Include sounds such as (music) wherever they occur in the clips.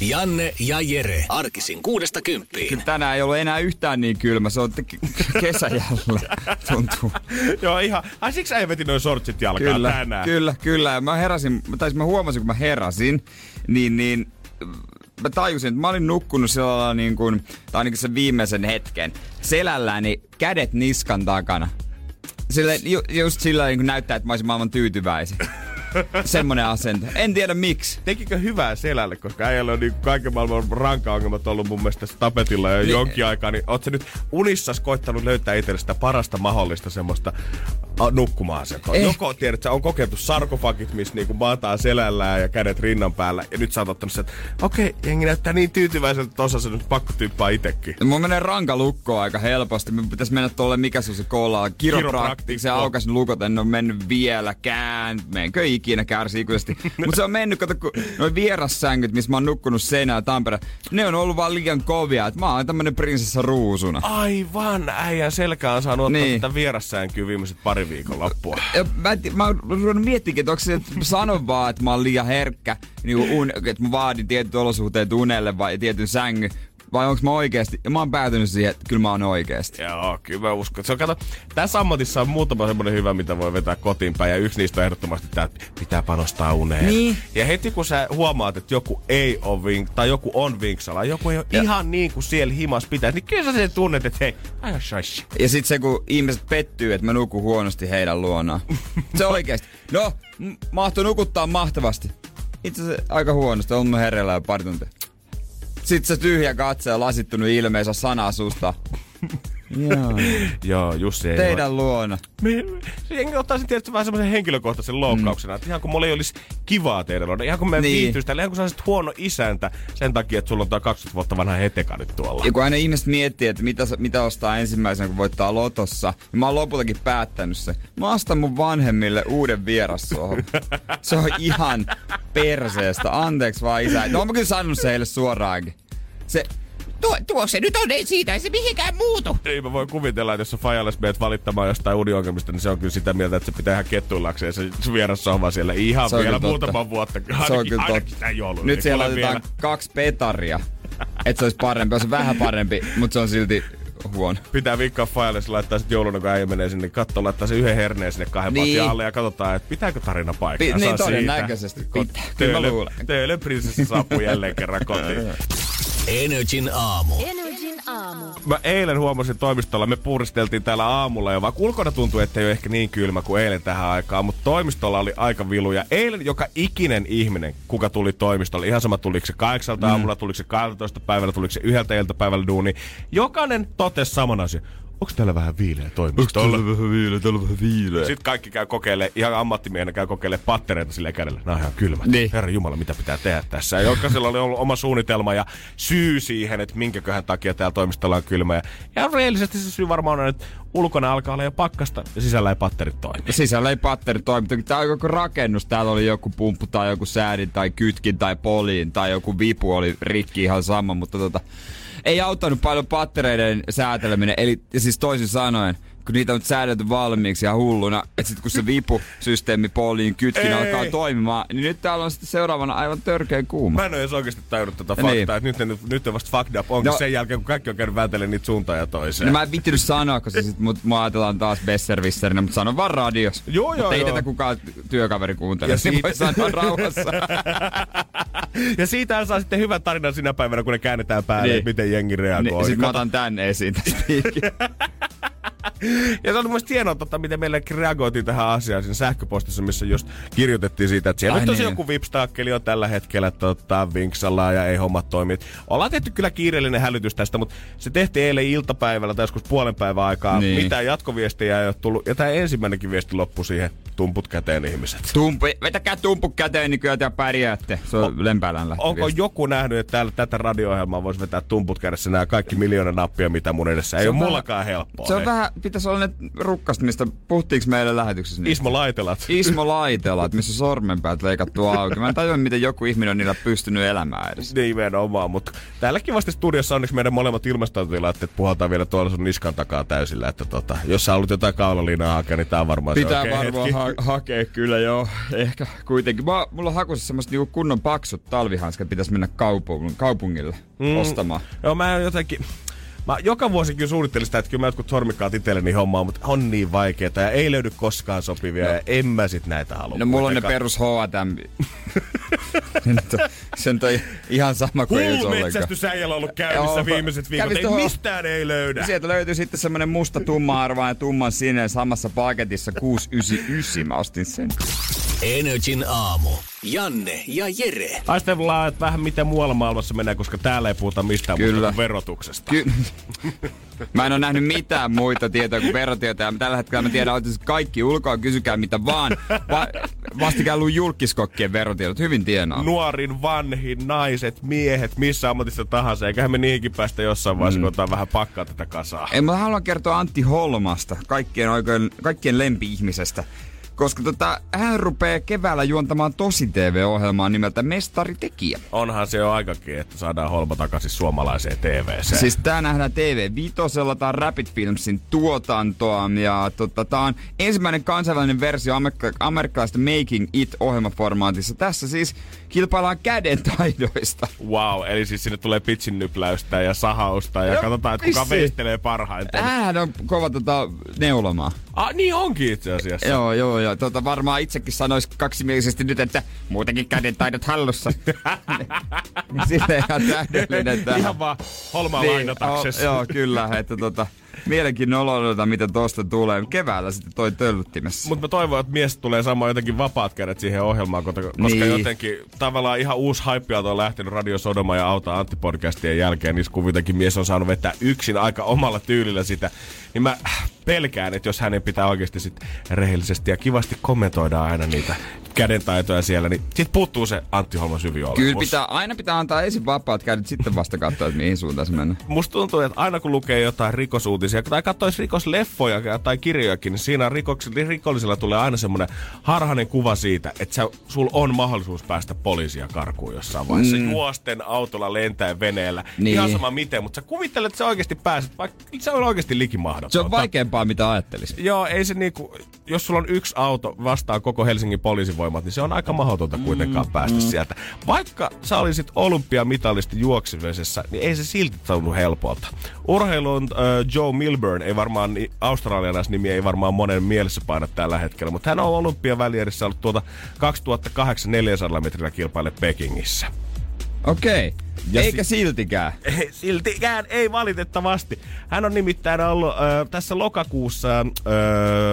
Janne ja Jere. Arkisin kuudesta kymppiin. Tänään ei ollut enää yhtään niin kylmä. Se on te- (laughs) kesä tuntuu. Joo, ihan. Ai siksi sä vetin noin sortsit jalkaan Kyllä, tänään. kyllä, kyllä. Ja Mä heräsin, tai siis mä huomasin, kun mä heräsin, niin, niin mä tajusin, että mä olin nukkunut sillä lailla niin kuin, tai ainakin sen viimeisen hetken, selälläni kädet niskan takana. Sille, ju, just sillä niin kuin näyttää, että mä olisin maailman tyytyväisin. Semmonen asento. En tiedä miksi. Tekikö hyvää selälle, koska äijällä on niin kaiken maailman ranka-ongelmat ollut mun mielestä tässä tapetilla jo Niin. jonkin aikaa, niin oot sä nyt unissas koittanut löytää itselle sitä parasta mahdollista semmoista a, nukkumaa-asentoa? Eh. Joko tiedät, sä on kokeiltu sarkofagit, missä niinku maataan selällään ja kädet rinnan päällä, ja nyt sä oot ottanut sen, että okei, okay, jengi näyttää niin tyytyväiseltä, että osa se nyt pakko tyyppää itekin. Mun menee ranka lukkoon aika helposti. Me pitäis mennä tuolle, mikä se on se koulaa, kiropraktik. Kiropraktikko. Se aukasi lukot, en ole mennyt vieläkään. Menkö ikinä kärsii ikuisesti. (laughs) Mutta se on mennyt, kato, kun noin vierassängyt, missä mä oon nukkunut seinää Tampere, ne on ollut vaan liian kovia. Et mä oon tämmönen prinsessa ruusuna. Aivan, äijän selkä on saanut ottaa Niin. tätä vierassänkyä viimeiset pari viikon loppua. Ja mä, en mä oon ruvennut miettimään, että onko se, että sanon vaan, että mä oon liian herkkä, niin un, että mä vaadin tietyt olosuhteet unelle vai tietyn sängyn, vai onko mä oikeasti, ja mä oon päätynyt siihen, että kyllä mä oon oikeasti. Joo, kyllä mä uskon. Se on, kato, tässä ammatissa on muutama semmoinen hyvä, mitä voi vetää kotiin päin. Ja yksi niistä on ehdottomasti tämä, että pitää panostaa uneen. Niin. Ja heti kun sä huomaat, että joku ei ole vink- tai joku on vinksalla, joku ei ole Ja- ihan niin kuin siellä himas pitäisi, niin kyllä sä sen tunnet, että hei, aja shashi. Ja sit se, kun ihmiset pettyy, että mä nukun huonosti heidän luonaan. (laughs) Se oikeesti. No, m- mahtoi nukuttaa mahtavasti. Itse asiassa aika huonosti, on mä hereillä jo pari tuntia. Sitten se tyhjä katse ja lasittunut ilme, ei saa sanaa susta. Joo. (laughs) Joo, Jussi ei Teidän luona. Me, se ottaa sen tietysti vähän semmoisen henkilökohtaisen loukkauksena, että ihan kun mulla ei olisi kivaa teidän luona, ihan kun me Mm. Niin. viihtyisi täällä, ihan kun sä olisit huono isäntä sen takia, että sulla on tää 20 vuotta vanha heteka nyt tuolla. Ja kun aina ihmiset miettii, että mitä, mitä ostaa ensimmäisenä, kun voittaa lotossa, niin mä oon lopultakin päättänyt se. Mä ostan mun vanhemmille uuden vierassohvan. (laughs) Se on ihan perseestä. Anteeksi vaan isä. No mä kyllä sanonut se heille suoraankin. Se, tuo, tuo se nyt on, ei siitä ei se mihinkään muutu. Niin mä voin kuvitella, että jos sä fajalles meet valittamaan jostain uniongelmista, niin se on kyllä sitä mieltä, että se pitää ihan kettuillakseen se vierassohva siellä ihan Se on vielä muutama vuotta. Se on Ainakin, kyllä ainakin totta. joulun. Nyt niin siellä laitetaan kaksi petaria. Että se olisi parempi. Se on vähän parempi, mutta se on silti huono. Pitää vinkkaa fajalles laittaa sitten jouluna, kun äijä menee sinne kattoon, laittaa se yhden herneen sinne kahden Niin. alle ja katsotaan, että pitääkö tarina paikkaa. Pi- niin, todennäköisesti pitää. Kyllä mä luulen. Töölön prinsessi saapuu jälleen kerran kotiin. (laughs) Energin aamu. Energin aamu. Mä eilen huomasin toimistolla, me puuristeltiin täällä aamulla jo, vaikka ulkona tuntui, että ei ole ehkä niin kylmä kuin eilen tähän aikaan, mutta toimistolla oli aika viluja. Eilen joka ikinen ihminen, kuka tuli toimistolle, ihan sama tuliko se kahdeksalta aamulla, tuliko se 12 päivällä, tuliko se yhdeltä iltapäivällä duuni, jokainen totesi saman asian. Onko täällä vähän viileä toimistolla? vähän viileä, täällä vähän viileä. Sitten kaikki käy kokeilemaan, ihan ammattimiehenä käy kokeilemaan pattereita sille kädellä. Nämä on ihan kylmät. Niin. Herra Jumala, mitä pitää tehdä tässä? Jokaisella oli ollut oma suunnitelma ja syy siihen, että minkäköhän takia täällä toimistolla on kylmä. Ja, ja reellisesti se syy varmaan on, että ulkona alkaa olla jo pakkasta ja sisällä ei patterit toimi. Sisällä ei patteri toimi. Tää on joku rakennus. Täällä oli joku pumppu tai joku säädin tai kytkin tai poliin tai joku vipu oli rikki ihan sama, mutta tota, ei auttanut paljon pattereiden sääteleminen. Eli siis toisin sanoen, kun niitä on nyt säädelty valmiiksi ja hulluna, että sit kun se vipusysteemi poliin kytkin Ei. alkaa toimimaan, niin nyt täällä on sitten seuraavana aivan törkeän kuuma. Mä en ole edes oikeasti tajunnut tätä Niin. faktaa, että nyt, ne, nyt on vasta fucked up. Onko No. sen jälkeen, kun kaikki on käynyt vääntelemään niitä suuntaan ja toiseen? No mä en vittinyt sanoa, koska sit mut, mua ajatellaan taas besservisserinä, mutta sanon vaan radios. Joo, joo, ei joo. tätä kukaan työkaveri kuuntele, ja niin siitä- voi sanoa rauhassa. (laughs) (laughs) ja siitähän saa sitten hyvän tarinan sinä päivänä, kun ne käännetään päälle, Niin. miten jengi reagoi. Niin, sit mä otan tän esiin tästä (laughs) Ja se on mun hienoa, tota, miten meille reagoitiin tähän asiaan siinä sähköpostissa, missä just kirjoitettiin siitä, että siellä Ai nyt tosi niin. joku vipstaakkeli on tällä hetkellä tota, vinksalla ja ei hommat toimi. Ollaan tehty kyllä kiireellinen hälytys tästä, mutta se tehtiin eilen iltapäivällä tai joskus puolen päivän aikaa. Niin. Mitään jatkoviestiä ei ole tullut. Ja tämä ensimmäinenkin viesti loppui siihen, tumput käteen ihmiset. Tumpu, vetäkää tumpu käteen, niin kyllä te pärjäätte. Se on Lempäälän lähtö. Onko joku nähnyt, että täällä tätä radio-ohjelmaa voisi vetää tumput kädessä nämä kaikki miljoona nappia, mitä mun edessä? Ei Se ole on mullakaan helppoa. Se on hei. vähän, pitäisi olla ne rukkast, mistä puhuttiinko meille lähetyksessä? Niistä? Ismo Laitelat. Ismo Laitelat, missä sormenpäät leikattu auki. Mä en tajua, miten joku ihminen on niillä pystynyt elämään edes. Nimenomaan, mutta täällä kivasti studiossa onneksi meidän molemmat ilmastointilaitteet puhaltaa vielä tuolla sun niskan takaa täysillä, että tota, jos sä haluat jotain kaulalinaa hakea, niin tää on varmaan Pitää se oikea varmaan ha- hakea kyllä joo. Ehkä kuitenkin. Mä, mulla on hakussa semmoista niinku kunnon paksut talvihanskat, pitäisi mennä kaupung- kaupungille mm. ostamaan. Joo, mä jotenkin... Mä joka vuosi kyllä suunnittelin sitä, että kyllä mä jotkut sormikkaat itselleni hommaa, mutta on niin vaikeeta ja ei löydy koskaan sopivia no. ja en mä sit näitä halua. No mulla on ne perus H&M. se, nyt on, on ihan sama kuin ei on ollut käynnissä Joo, viimeiset viikot. Ei tuohon- mistään ei löydä. Sieltä löytyy sitten semmonen musta tumma arvaa ja tumman sinne samassa paketissa 699. Mä ostin sen. Energin aamu. Janne ja Jere. Aistellaan, että vähän miten muualla maailmassa mennään, koska täällä ei puhuta mistään Kyllä. muuta kuin verotuksesta. Ky- (laughs) mä en ole nähnyt mitään muita tietoja kuin verotietoja. Tällä hetkellä mä tiedän oikeasti kaikki ulkoa, kysykää mitä vaan. Va- vastikään luin julkiskokkien verotiedot, hyvin tienaa. Nuorin, vanhin, naiset, miehet, missä ammatissa tahansa. Eiköhän me niihinkin päästä jossain vaiheessa, mm. kun otetaan vähän pakkaa tätä kasaa. Ei, mä haluan kertoa Antti Holmasta, kaikkien, oikein, kaikkien lempi-ihmisestä. Koska tota, hän rupeaa keväällä juontamaan tosi TV-ohjelmaa nimeltä Mestaritekijä. Onhan se jo aikakin, että saadaan Holma takaisin suomalaiseen TVC. Siis tää nähdään TV Vitosella, tää on Rapid Filmsin tuotantoa ja tota, tää on ensimmäinen kansainvälinen versio amerikka- amerikkalaista Making It-ohjelmaformaatissa. Tässä siis kilpaillaan käden taidoista. Wow, eli siis sinne tulee pitchin nypläystä ja sahausta ja No, katsotaan, että kuka veistelee parhaiten. Hän on kova tota, neulomaa. Ah, niin onkin itse asiassa. Joo, joo, joo. Tota, varmaan itsekin sanois kaksimielisesti nyt, että muutenkin käden taidot hallussa. (laughs) niin Sitten ihan täydellinen tää. Ihan vaan Holmaa lainataksessa. o- Joo, kyllä. Että tota, mielenkiinnolla mitä tosta tulee. Keväällä sitten toi töllottimessa. Mutta mä toivon, että mies tulee saamaan jotenkin vapaat kädet siihen ohjelmaan, koska, Niin. jotenkin tavallaan ihan uusi hype on lähtenyt Radio Sodoma ja Auta Antti podcastien jälkeen, niin kuitenkin mies on saanut vetää yksin aika omalla tyylillä sitä, niin mä pelkään, että jos hänen pitää oikeasti sit rehellisesti ja kivasti kommentoida aina niitä kädentaitoja siellä, niin sit puuttuu se Antti Holman syvi olemus. Kyllä pitää, aina pitää antaa ensin vapaat kädet, sitten vasta katsoa, että mihin suuntaan se menee. Musta tuntuu, että aina kun lukee jotain rikosuutisia tai katsoisi rikosleffoja tai kirjojakin, niin siinä rikoks- rikollisilla tulee aina semmoinen harhainen kuva siitä, että sä, sul on mahdollisuus päästä poliisia karkuun jossain vaiheessa. Mm. Juosten autolla, lentäen veneellä. Niin. Ihan sama miten, mutta sä kuvittelet, että sä oikeasti pääset, vaikka se on oikeasti likimahdotonta. Se on vaikeampaa, mitä ajattelis. Joo, ei se niinku, jos sulla on yksi auto vastaan koko Helsingin poliisivoimat, niin se on aika mahdotonta kuitenkaan mm, päästä mm. sieltä. Vaikka sä olisit olympiamitalisti juoksemisessa, niin ei se silti tunnu helpolta. Urheilun äh, Joe Milburn, ei varmaan, ni- australialaisnimi ei varmaan monen mielessä paina tällä hetkellä, mutta hän on olympiavälierissä ollut tuota 2008 400 metrillä kilpaile Pekingissä. Okei. Okay. Ja Eikä si- siltikään. (laughs) Ei, Siltikään ei valitettavasti. Hän on nimittäin ollut äh, tässä lokakuussa äh,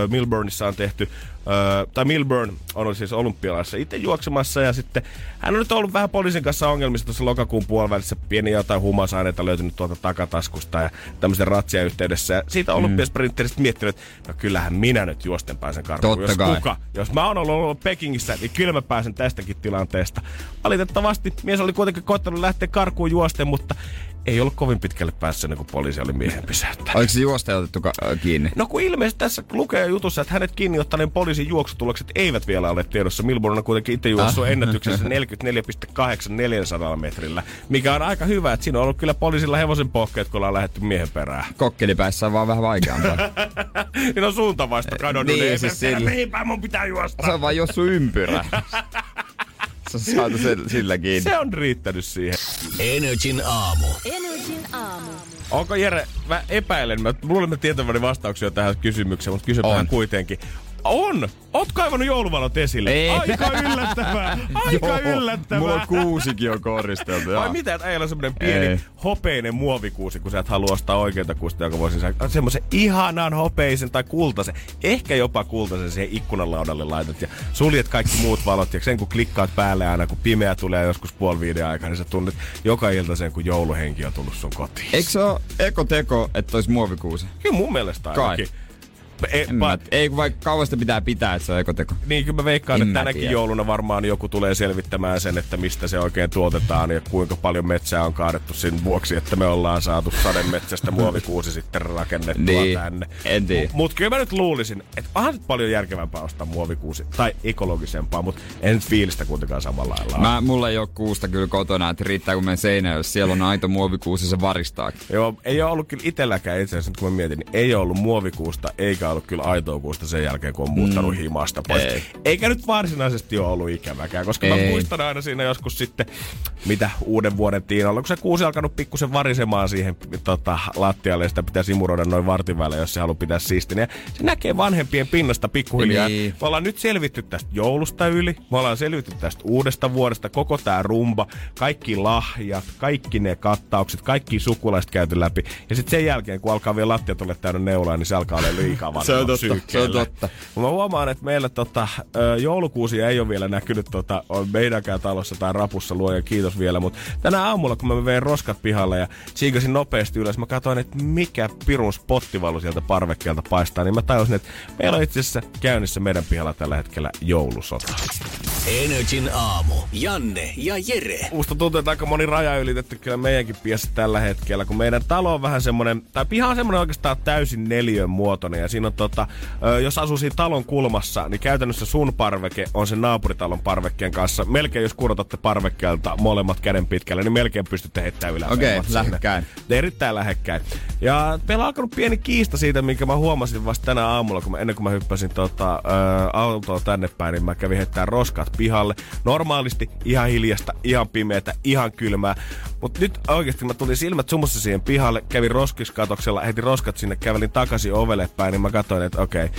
Milburnissa on tehty, äh, tai Milburn on ollut siis olympialaisessa itse juoksemassa ja sitten hän on nyt ollut vähän poliisin kanssa ongelmissa tuossa lokakuun puolivälissä pieniä jotain huumausaineita löytynyt tuolta takataskusta ja tämmöisen ratsia yhteydessä. Ja siitä olympiasprinteristä miettinyt, että no kyllähän minä nyt juosten pääsen karkuun. Totta jos kai. kuka. Jos mä oon ollut, ollut Pekingissä, niin kyllä mä pääsen tästäkin tilanteesta. Valitettavasti mies oli kuitenkin koittanut lähteä karkuun juosten, mutta ei ollut kovin pitkälle päässyt ennen kuin poliisi oli miehen pysäyttänyt. Oliko se juosta otettu ka- äh, kiinni? No kun ilmeisesti tässä lukee jutussa, että hänet kiinni ottaneen poliisin juoksutulokset eivät vielä ole tiedossa. Milburn on kuitenkin itse juossut Ah. ennätyksessä 44,8 400 metrillä, mikä on aika hyvä. Että siinä on ollut kyllä poliisilla hevosen pohkeet, kun ollaan lähdetty miehen perään. Kokkelipäissä on vaan vähän vaikeampaa. (laughs) niin on suuntavaista kadonnut. Niin, siis sillä- mihin mun pitää juosta. se on vaan jossu ympyrä. (laughs) se on saatu sillä, sillä kiinni. Se on riittänyt siihen. Energin aamu. Energin aamu. Onko Jere, mä epäilen, mä luulen mä tietäväni vastauksia tähän kysymykseen, mutta kysytään On. kuitenkin. On! Oot kaivannut jouluvalot esille. Ei. Aika yllättävää! Aika Joo, yllättävää! Mulla on kuusikin jo koristeltu. Vai mitä, että äijällä on semmonen pieni Ei. hopeinen muovikuusi, kun sä et halua ostaa oikeita kuusta, joka voisi saada semmoisen ihanan hopeisen tai kultaisen, ehkä jopa kultaisen siihen ikkunanlaudalle laitat ja suljet kaikki muut valot ja sen kun klikkaat päälle aina, kun pimeä tulee joskus puoli viiden aikaa, niin sä tunnet joka ilta sen, kun jouluhenki on tullut sun kotiin. Eikö se ole ekoteko, että olisi muovikuusi? Kyllä mun mielestä Kai. E, En mä, ei kun vaikka kauasta pitää pitää, että se on ekoteko. Niin, kyllä mä veikkaan, En että mä tänäkin tiedä. jouluna varmaan joku tulee selvittämään sen, että mistä se oikein tuotetaan ja kuinka paljon metsää on kaadettu sen vuoksi, että me ollaan saatu sademetsästä (laughs) muovikuusi sitten rakennettua Niin, tänne. en tiedä. Mutta mut kyllä mä nyt luulisin, että onhan nyt paljon järkevämpää ostaa muovikuusi tai ekologisempaa, mutta en nyt fiilistä kuitenkaan samalla lailla. Mä, mulla ei ole kuusta kyllä kotona, että riittää kun menen seinään, jos siellä on aito muovikuusi, se varistaa. Joo, ei ole ollut kyllä itselläkään itse asiassa, kun mä mietin, niin ei ole ollut muovikuusta, eikä ollut kyllä aitoa kuusta sen jälkeen, kun on muuttanut mm. himasta pois. Ei. Eikä nyt varsinaisesti ole ollut ikäväkään, koska ei. mä muistan aina siinä joskus sitten, mitä uuden vuoden tiinoilla, kun se kuusi alkanut pikkusen varisemaan siihen tota, lattialle, ja sitä pitää simuroida noin vartin välein, jos se haluaa pitää siistinä. Se näkee vanhempien pinnasta pikkuhiljaa. Niin. Me ollaan nyt selvitty tästä joulusta yli, me ollaan selvitty tästä uudesta vuodesta, koko tää rumba, kaikki lahjat, kaikki ne kattaukset, kaikki sukulaiset käyty läpi. Ja sitten sen jälkeen, kun alkaa vielä lattiat olla täynnä neulaa, niin se alkaa olla liikaa Se on totta, psyykkeelle. se on totta. Mä huomaan, että meillä tota, ö, joulukuusia ei ole vielä näkynyt tota, on meidänkään talossa tai rapussa, luoja kiitos vielä, mutta tänä aamulla, kun mä vein roskat pihalle ja tsiikasin nopeasti ylös, mä katsoin, että mikä pirun spottivalu sieltä parvekkeelta paistaa, niin mä tajusin, että meillä on itse asiassa käynnissä meidän pihalla tällä hetkellä joulusota. Energin aamu. Janne ja Jere. Musta tuntuu, että aika moni raja ylitetty kyllä meidänkin piässä tällä hetkellä, kun meidän talo on vähän semmonen, tai piha on semmonen oikeastaan täysin neliön muotoinen, ja siinä on tota, ö, jos asuu siinä talon kulmassa, niin käytännössä sun parveke on sen naapuritalon parvekkeen kanssa. Melkein jos kurotatte parvekkeelta molemmat käden pitkälle, niin melkein pystytte heittämään yläpäällä. Okei, lähekkäin. Erittäin lähekkäin. Ja meillä on alkanut pieni kiista siitä, minkä mä huomasin vasta tänä aamulla, kun mä, ennen kuin mä hyppäsin tota, ö, autoa tänne päin, niin mä kävin heittää roskat pihalle. Normaalisti ihan hiljasta, ihan pimeätä, ihan kylmää. Mutta nyt oikeasti mä tulin silmät sumussa siihen pihalle, kävin roskiskatoksella, heti roskat sinne, kävelin takaisin ovelle päin, niin mä katsoin, että okei,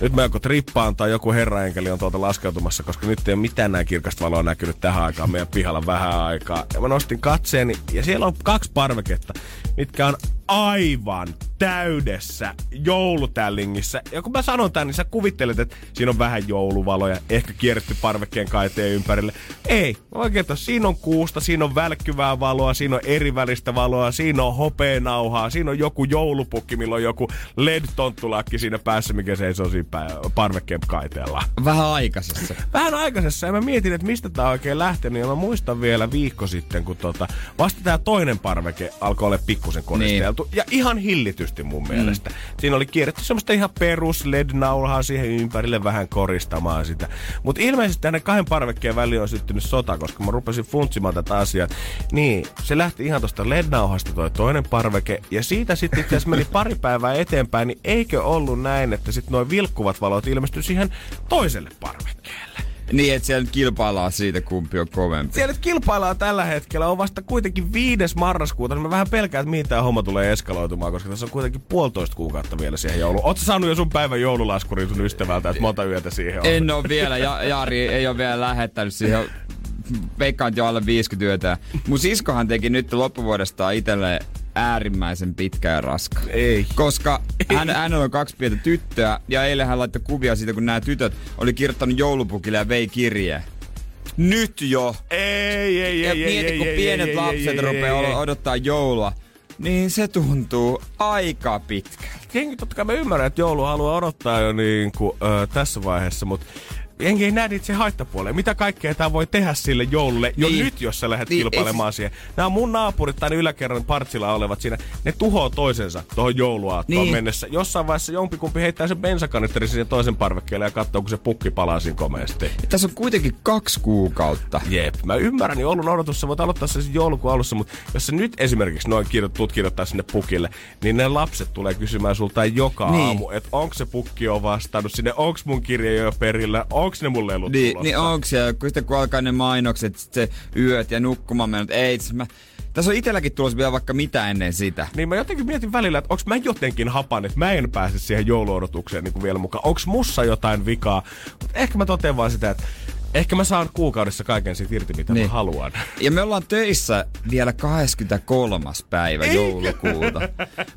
nyt mä joko trippaan tai joku herraenkeli on tuolta laskeutumassa, koska nyt ei ole mitään näin kirkasta valoa näkynyt tähän aikaan meidän pihalla vähän aikaa. Ja mä nostin katseeni ja siellä on kaksi parveketta, mitkä on aivan täydessä joulutällingissä. Ja kun mä sanon tän, niin sä kuvittelet, että siinä on vähän jouluvaloja, ehkä kierretty parvekkeen kaiteen ympärille. Ei, oikein siinä on kuusta, siinä on välkkyvää valoa, siinä on eri välistä valoa, siinä on hopeenauhaa, siinä on joku joulupukki, millä on joku LED-tonttulakki siinä päässä, mikä seisoo siinä pää- parvekkeen kaiteella. Vähän aikaisessa. Vähän aikaisessa ja mä mietin, että mistä tää on oikein lähtenyt ja mä muistan vielä viikko sitten, kun tota, vasta tää toinen parveke alkoi olla pikkusen koristeltu. Ja ihan hillitysti mun mielestä. Mm. Siinä oli kierretty semmoista ihan perus LED-nauhaa siihen ympärille vähän koristamaan sitä. Mutta ilmeisesti tänne kahden parvekkeen väliin on syttynyt sota, koska mä rupesin funtsimaan tätä asiaa. Niin, se lähti ihan tosta LED-nauhasta toi toinen parveke. Ja siitä sitten itse asiassa meni pari päivää eteenpäin, niin eikö ollut näin, että sitten noin vilkkuvat valot ilmestyi siihen toiselle parvekkeelle. Niin, että siellä nyt kilpaillaan siitä, kumpi on kovempi. Siellä nyt kilpaillaan tällä hetkellä, on vasta kuitenkin 5. marraskuuta, niin mä vähän pelkään, että mihin tää homma tulee eskaloitumaan, koska tässä on kuitenkin puolitoista kuukautta vielä siihen jouluun. Ootko sä saanut jo sun päivän joululaskurin sun ystävältä, että monta yötä siihen on? En ole vielä, ja, Jari ei ole vielä lähettänyt siihen. Veikkaan jo alle 50 työtä. Mun siskohan teki nyt loppuvuodestaan itselleen äärimmäisen pitkä ja raska. Ei. Koska hän, hänellä on kaksi pientä tyttöä ja eilen hän laittoi kuvia siitä, kun nämä tytöt oli kirjoittanut joulupukille ja vei kirjeen. Nyt jo. Ei, ei, ei, Ja mieti, ei, kun ei, pienet ei, lapset ei, rupeaa ei, ei. odottaa joulua, niin se tuntuu aika pitkältä. Jengi, totta kai mä ymmärrän, että joulu haluaa odottaa jo niin kuin, ö, tässä vaiheessa, mutta jengi ei näe niitä se haittapuoleen. Mitä kaikkea tää voi tehdä sille joululle jo Niin. nyt, jos sä lähdet Niin, kilpailemaan siihen. Nämä mun naapurit tai yläkerran partsilla olevat siinä, ne tuhoaa toisensa tuohon jouluaattoon Niin. mennessä. Jossain vaiheessa jompikumpi heittää sen bensakanisterin siihen toisen parvekkeelle ja katsoo, kun se pukki palaa siinä komeasti. Tässä on kuitenkin kaksi kuukautta. Jep, mä ymmärrän, niin joulun odotus, sä voit aloittaa se siis joulukuun alussa, mutta jos sä nyt esimerkiksi noin kirjoit, tuut kirjoittaa sinne pukille, niin ne lapset tulee kysymään sulta joka Niin. aamu, että onko se pukki jo vastannut sinne, onks mun kirje jo perillä, onks ne mun lelut Niin, niin onko siellä, kun sitten kun alkaa ne mainokset, sit se yöt ja nukkumaan menot, ei, itse mä, tässä on itselläkin tulossa vielä vaikka mitä ennen sitä. Niin mä jotenkin mietin välillä, että onks mä jotenkin hapan, että mä en pääse siihen jouluodotukseen niin kuin vielä mukaan. Onks mussa jotain vikaa? Mut ehkä mä totean vaan sitä, että ehkä mä saan kuukaudessa kaiken siitä irti, mitä Niin. mä haluan. Ja me ollaan töissä vielä 23. päivä Eikä. joulukuuta.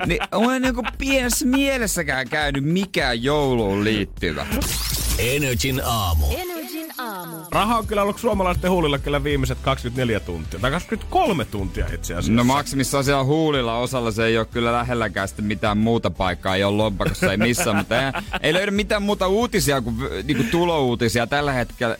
Niin on niinku pienessä mielessäkään käynyt mikään jouluun liittyvä. Energin aamu. Energin aamu. Raha on kyllä ollut suomalaisten huulilla kyllä viimeiset 24 tuntia. Tai 23 tuntia itse asiassa. No maksimissaan siellä huulilla osalla se ei ole kyllä lähelläkään sitten mitään muuta paikkaa, ei ole lompakossa, ei missään, mutta ei, ei löydä mitään muuta uutisia kuin, niin kuin tulouutisia tällä hetkellä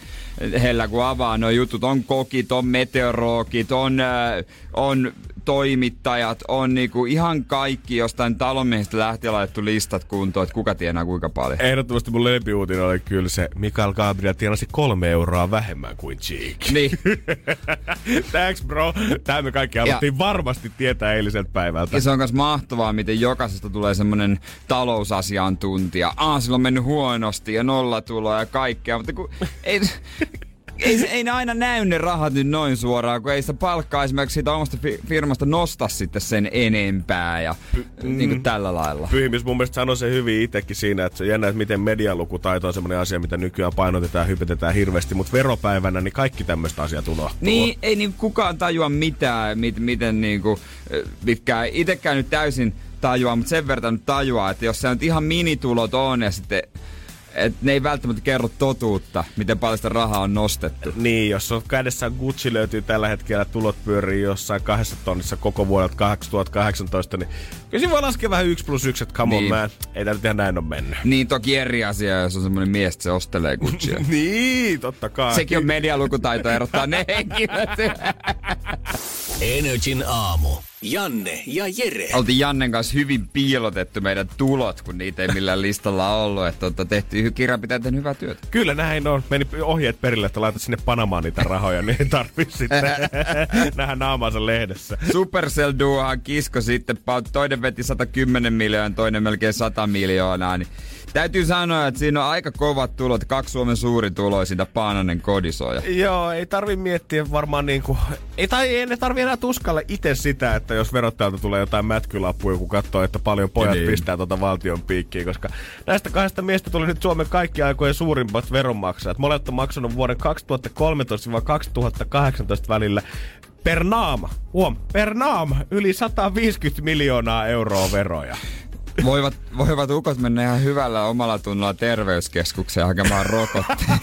heillä, kun avaa nuo jutut. On kokit, on meteorologit, on, äh, on toimittajat, on niinku ihan kaikki jostain talonmiehistä lähtien laitettu listat kuntoon, että kuka tienaa kuinka paljon. Ehdottomasti mun lempiuutinen oli kyllä se, Mikael Gabriel tienasi kolme euroa vähemmän kuin Cheek. Niin. (laughs) Thanks bro. Tämä me kaikki haluttiin ja, varmasti tietää eiliseltä päivältä. Ja se on myös mahtavaa, miten jokaisesta tulee semmonen talousasiantuntija. Ah, sillä on mennyt huonosti ja nollatuloa ja kaikkea, mutta kun ei, ei, ei ne aina näy ne rahat nyt noin suoraan, kun ei sitä palkkaa esimerkiksi siitä omasta fi- firmasta nosta sitten sen enempää ja mm, niin kuin tällä lailla. Pyhimis mun mielestä sanoi se hyvin itsekin siinä, että se on jännä, että miten medialukutaito on semmoinen asia, mitä nykyään painotetaan ja hypetetään hirveästi, mutta veropäivänä niin kaikki tämmöistä asiat unohtuu. Niin, ei niin kukaan tajua mitään, mit, miten niin kuin, mitkä itsekään nyt täysin tajua, mutta sen verran nyt tajuaa, että jos se on ihan minitulot on ja sitten et ne ei välttämättä kerro totuutta, miten paljon sitä rahaa on nostettu. Niin, jos on kädessä Gucci löytyy tällä hetkellä, tulot pyörii jossain kahdessa tonnissa koko vuodelta 2018, niin kyllä siinä voi laskea vähän yksi plus yksi, että come niin. on man, ei tämä nyt ihan näin ole mennyt. Niin, toki eri asia, jos on semmoinen mies, että se ostelee Guccia. (laughs) niin, totta kai. Sekin on medialukutaito erottaa ne henkilöt. Energin aamu. Janne ja Jere. Oltiin Jannen kanssa hyvin piilotettu meidän tulot, kun niitä ei millään listalla ollut. Että tota, tehtiin, kirjanpitäjät tehnyt hyvää työtä. Kyllä näin on. Meni ohjeet perille, että laita sinne Panamaan niitä rahoja, niin ei tarvi sitten (laughs) nähdä naamansa lehdessä. Supercell Duohan kisko sitten, toinen veti 110 miljoonaa, toinen melkein 100 miljoonaa. Niin Täytyy sanoa, että siinä on aika kovat tulot, kaksi Suomen suuri siitä Paananen kodisoja. Joo, ei tarvi miettiä varmaan niinku, ei, tai ei ne tarvi enää tuskalla itse sitä, että jos verottajalta tulee jotain mätkylappuja, kun katsoo, että paljon pojat niin. pistää tuota valtion piikkiä, koska näistä kahdesta miestä tuli nyt Suomen kaikki aikojen suurimpat veronmaksajat. Molemmat on maksanut vuoden 2013-2018 välillä per naama, huom, per naama, yli 150 miljoonaa euroa veroja voivat, voivat ukot mennä ihan hyvällä omalla tunnolla terveyskeskukseen hakemaan rokotteet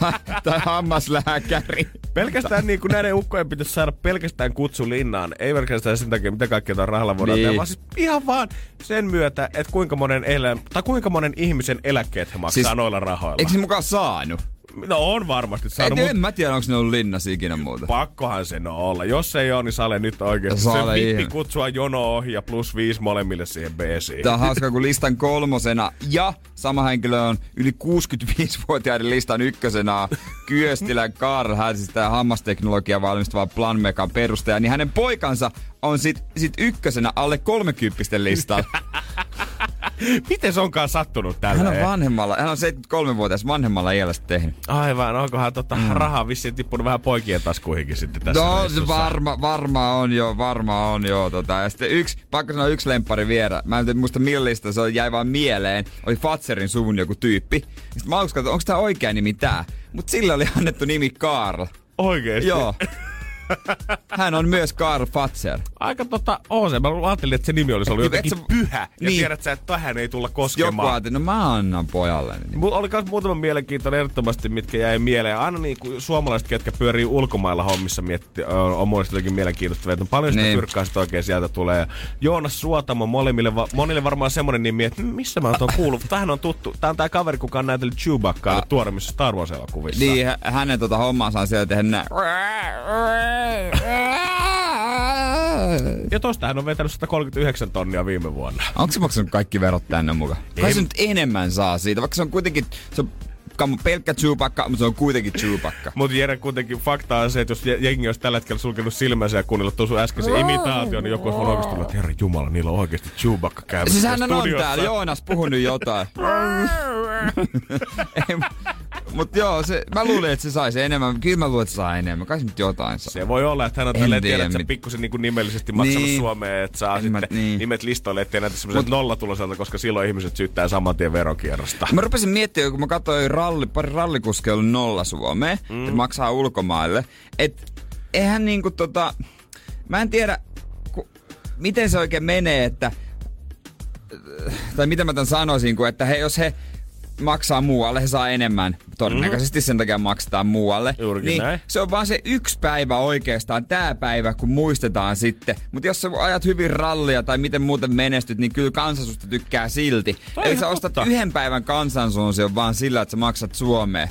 tai, tai hammaslääkäri. Pelkästään niin kuin näiden ukkojen pitäisi saada pelkästään kutsu linnaan. Ei pelkästään sen takia, mitä kaikkea tämän rahalla voidaan niin. tehdä, vaan siis ihan vaan sen myötä, että kuinka monen, elä, tai kuinka monen ihmisen eläkkeet he maksaa siis, noilla rahoilla. Eikö se mukaan saanut? No on varmasti saanut. En, mut... en mä tiedä, onko ne ollut linnassa ikinä muuta. Pakkohan se no olla. Jos ei ole, niin Sale nyt oikeesti. Sale se vippi kutsua jono ohi ja plus viisi molemmille siihen BSiin. Tää on hauska, kun listan kolmosena ja sama henkilö on yli 65-vuotiaiden listan ykkösenä Kyöstilän Karl Häsistä ja hammasteknologia valmistava Planmekan perustaja, niin hänen poikansa on sit, sit ykkösenä alle 30 listalla. (laughs) Miten se onkaan sattunut tällä? Hän on vanhemmalla, hän on 73-vuotias vanhemmalla iällä tehnyt. Aivan, onkohan tota mm. rahaa vissiin tippunut vähän poikien taskuihinkin sitten tässä No se varma, varma on jo, varma on jo. Tota. Ja sitten yksi, pakko sanoa yksi lempari vielä. Mä en muista millistä, se jäi vaan mieleen. Oli Fatserin suvun joku tyyppi. Sitten mä että onko tämä oikea nimi tää? Mutta sillä oli annettu nimi Karl. Oikeesti? Joo. (laughs) (laughs) Hän on myös Karl Fatser. Aika tota, on se. Mä ajattelin, että se nimi olisi ollut jotenkin sä... pyhä. Ja niin. tiedät sä, että tähän ei tulla koskemaan. Joku ajattelin, no mä annan pojalle. Niin. Mulla oli myös muutama mielenkiintoinen ehdottomasti, mitkä jäi mieleen. Aina niin kuin suomalaiset, ketkä pyörii ulkomailla hommissa, mietti, on, on monesti jotenkin mielenkiintoista. Että paljon sitä niin. pyrkkaa sitä oikein sieltä tulee. Joonas Suotamo, monille, monille varmaan semmonen nimi, että missä mä oon kuullut. Tähän on tuttu. Tää on tää kaveri, kuka on näytellyt Chewbaccaa tuoremmissa Star Wars-elokuvissa. Niin, hänen tota hommaansa on siellä näin. (laughs) Ja tosta hän on vetänyt 139 tonnia viime vuonna. Onko se maksanut kaikki verot tänne mukaan? Kai se nyt enemmän saa siitä, vaikka se on kuitenkin... Se on pelkkä Chewbacca, mutta se on kuitenkin Chewbacca. Mutta Jere kuitenkin fakta on se, että jos jengi olisi tällä hetkellä sulkenut silmänsä ja kuunnellut tuossa äskeisen imitaatio, niin joku olisi oikeasti tullut, että herra jumala, niillä on oikeasti Chewbacca käymässä Siis hän on täällä, Joonas puhunut jotain. (laughs) Ei, Mut joo, se, mä luulin, että se saisi enemmän. Kyllä mä luulen, että se saa enemmän. Kai se nyt jotain saa. Se voi olla, että hän on tälleen tiedä, että pikkusen niin nimellisesti maksanut niin. Suomeen, että saa en sitten mä, niin. nimet listoille, ettei näitä semmoiset nollatuloselta, koska silloin ihmiset syyttää saman tien verokierrosta. Mä rupesin miettimään, kun mä katsoin ralli, pari rallikuskia ollut nolla Suomeen, mm. että maksaa ulkomaille. Että eihän niinku tota, mä en tiedä, ku, miten se oikein menee, että tai miten mä tämän sanoisin, kun että he, jos he maksaa muualle, he saa enemmän. Todennäköisesti sen takia maksetaan muualle. Mhm. Juurikin niin näin. se on vaan se yksi päivä oikeastaan, tämä päivä, kun muistetaan sitten. Mutta jos sä ajat hyvin rallia tai miten muuten menestyt, niin kyllä kansa susta tykkää silti. Toi Eli sä ostat totta. yhden päivän kansansuosion vaan sillä, että sä maksat Suomeen.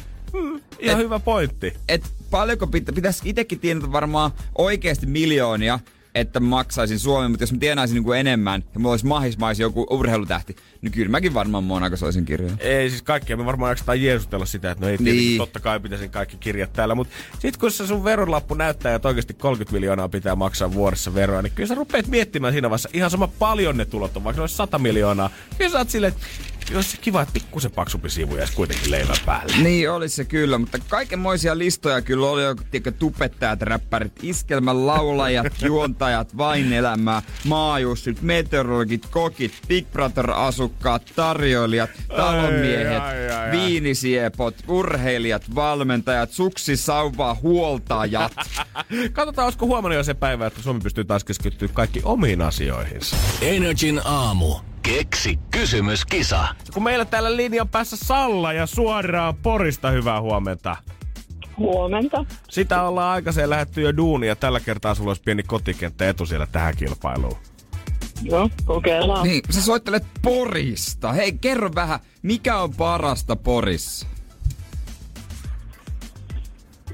Ihan Et- hyvä pointti. Et paljonko pitä, pitäisi itsekin tienata varmaan oikeasti miljoonia, että mä maksaisin Suomeen, mutta jos mä tienaisin niin kuin enemmän ja mulla olisi mahismais joku urheilutähti, niin kyllä mäkin varmaan Monaco soisin kirjoja. Ei siis kaikkia, me varmaan jaksetaan jeesutella sitä, että no ei Niin. totta kai pitäisin kaikki kirjat täällä, mutta sit kun se sun veronlappu näyttää, että oikeasti 30 miljoonaa pitää maksaa vuodessa veroa, niin kyllä sä rupeat miettimään siinä vaiheessa ihan sama paljon ne tulot on, vaikka ne olisi 100 miljoonaa. Kyllä sä oot silleen, että jos se kiva, että pikkusen paksumpi sivu jäisi kuitenkin leivän päälle. Niin olisi se kyllä, mutta kaikenmoisia listoja kyllä oli, tiedätkö, tupettajat, räppärit, iskelmän laulajat, (laughs) juontajat, vain elämää, maajussit, meteorologit, kokit, Big Brother-asukkaat, tarjoilijat, talonmiehet, ai, ai, ai. viinisiepot, urheilijat, valmentajat, suksisauvaa, huoltajat. (laughs) Katsotaan, olisiko huomannut jo se päivä, että Suomi pystyy taas keskittyä kaikki omiin asioihinsa. Energin aamu. Keksi kysymyskisa. Kun meillä täällä linjan päässä Salla ja suoraan Porista hyvää huomenta. Huomenta. Sitä ollaan aikaiseen lähetty jo duunia ja tällä kertaa sulla olisi pieni kotikenttä etu siellä tähän kilpailuun. No, kokeillaan. Niin, sä soittelet Porista. Hei, kerro vähän, mikä on parasta Porissa?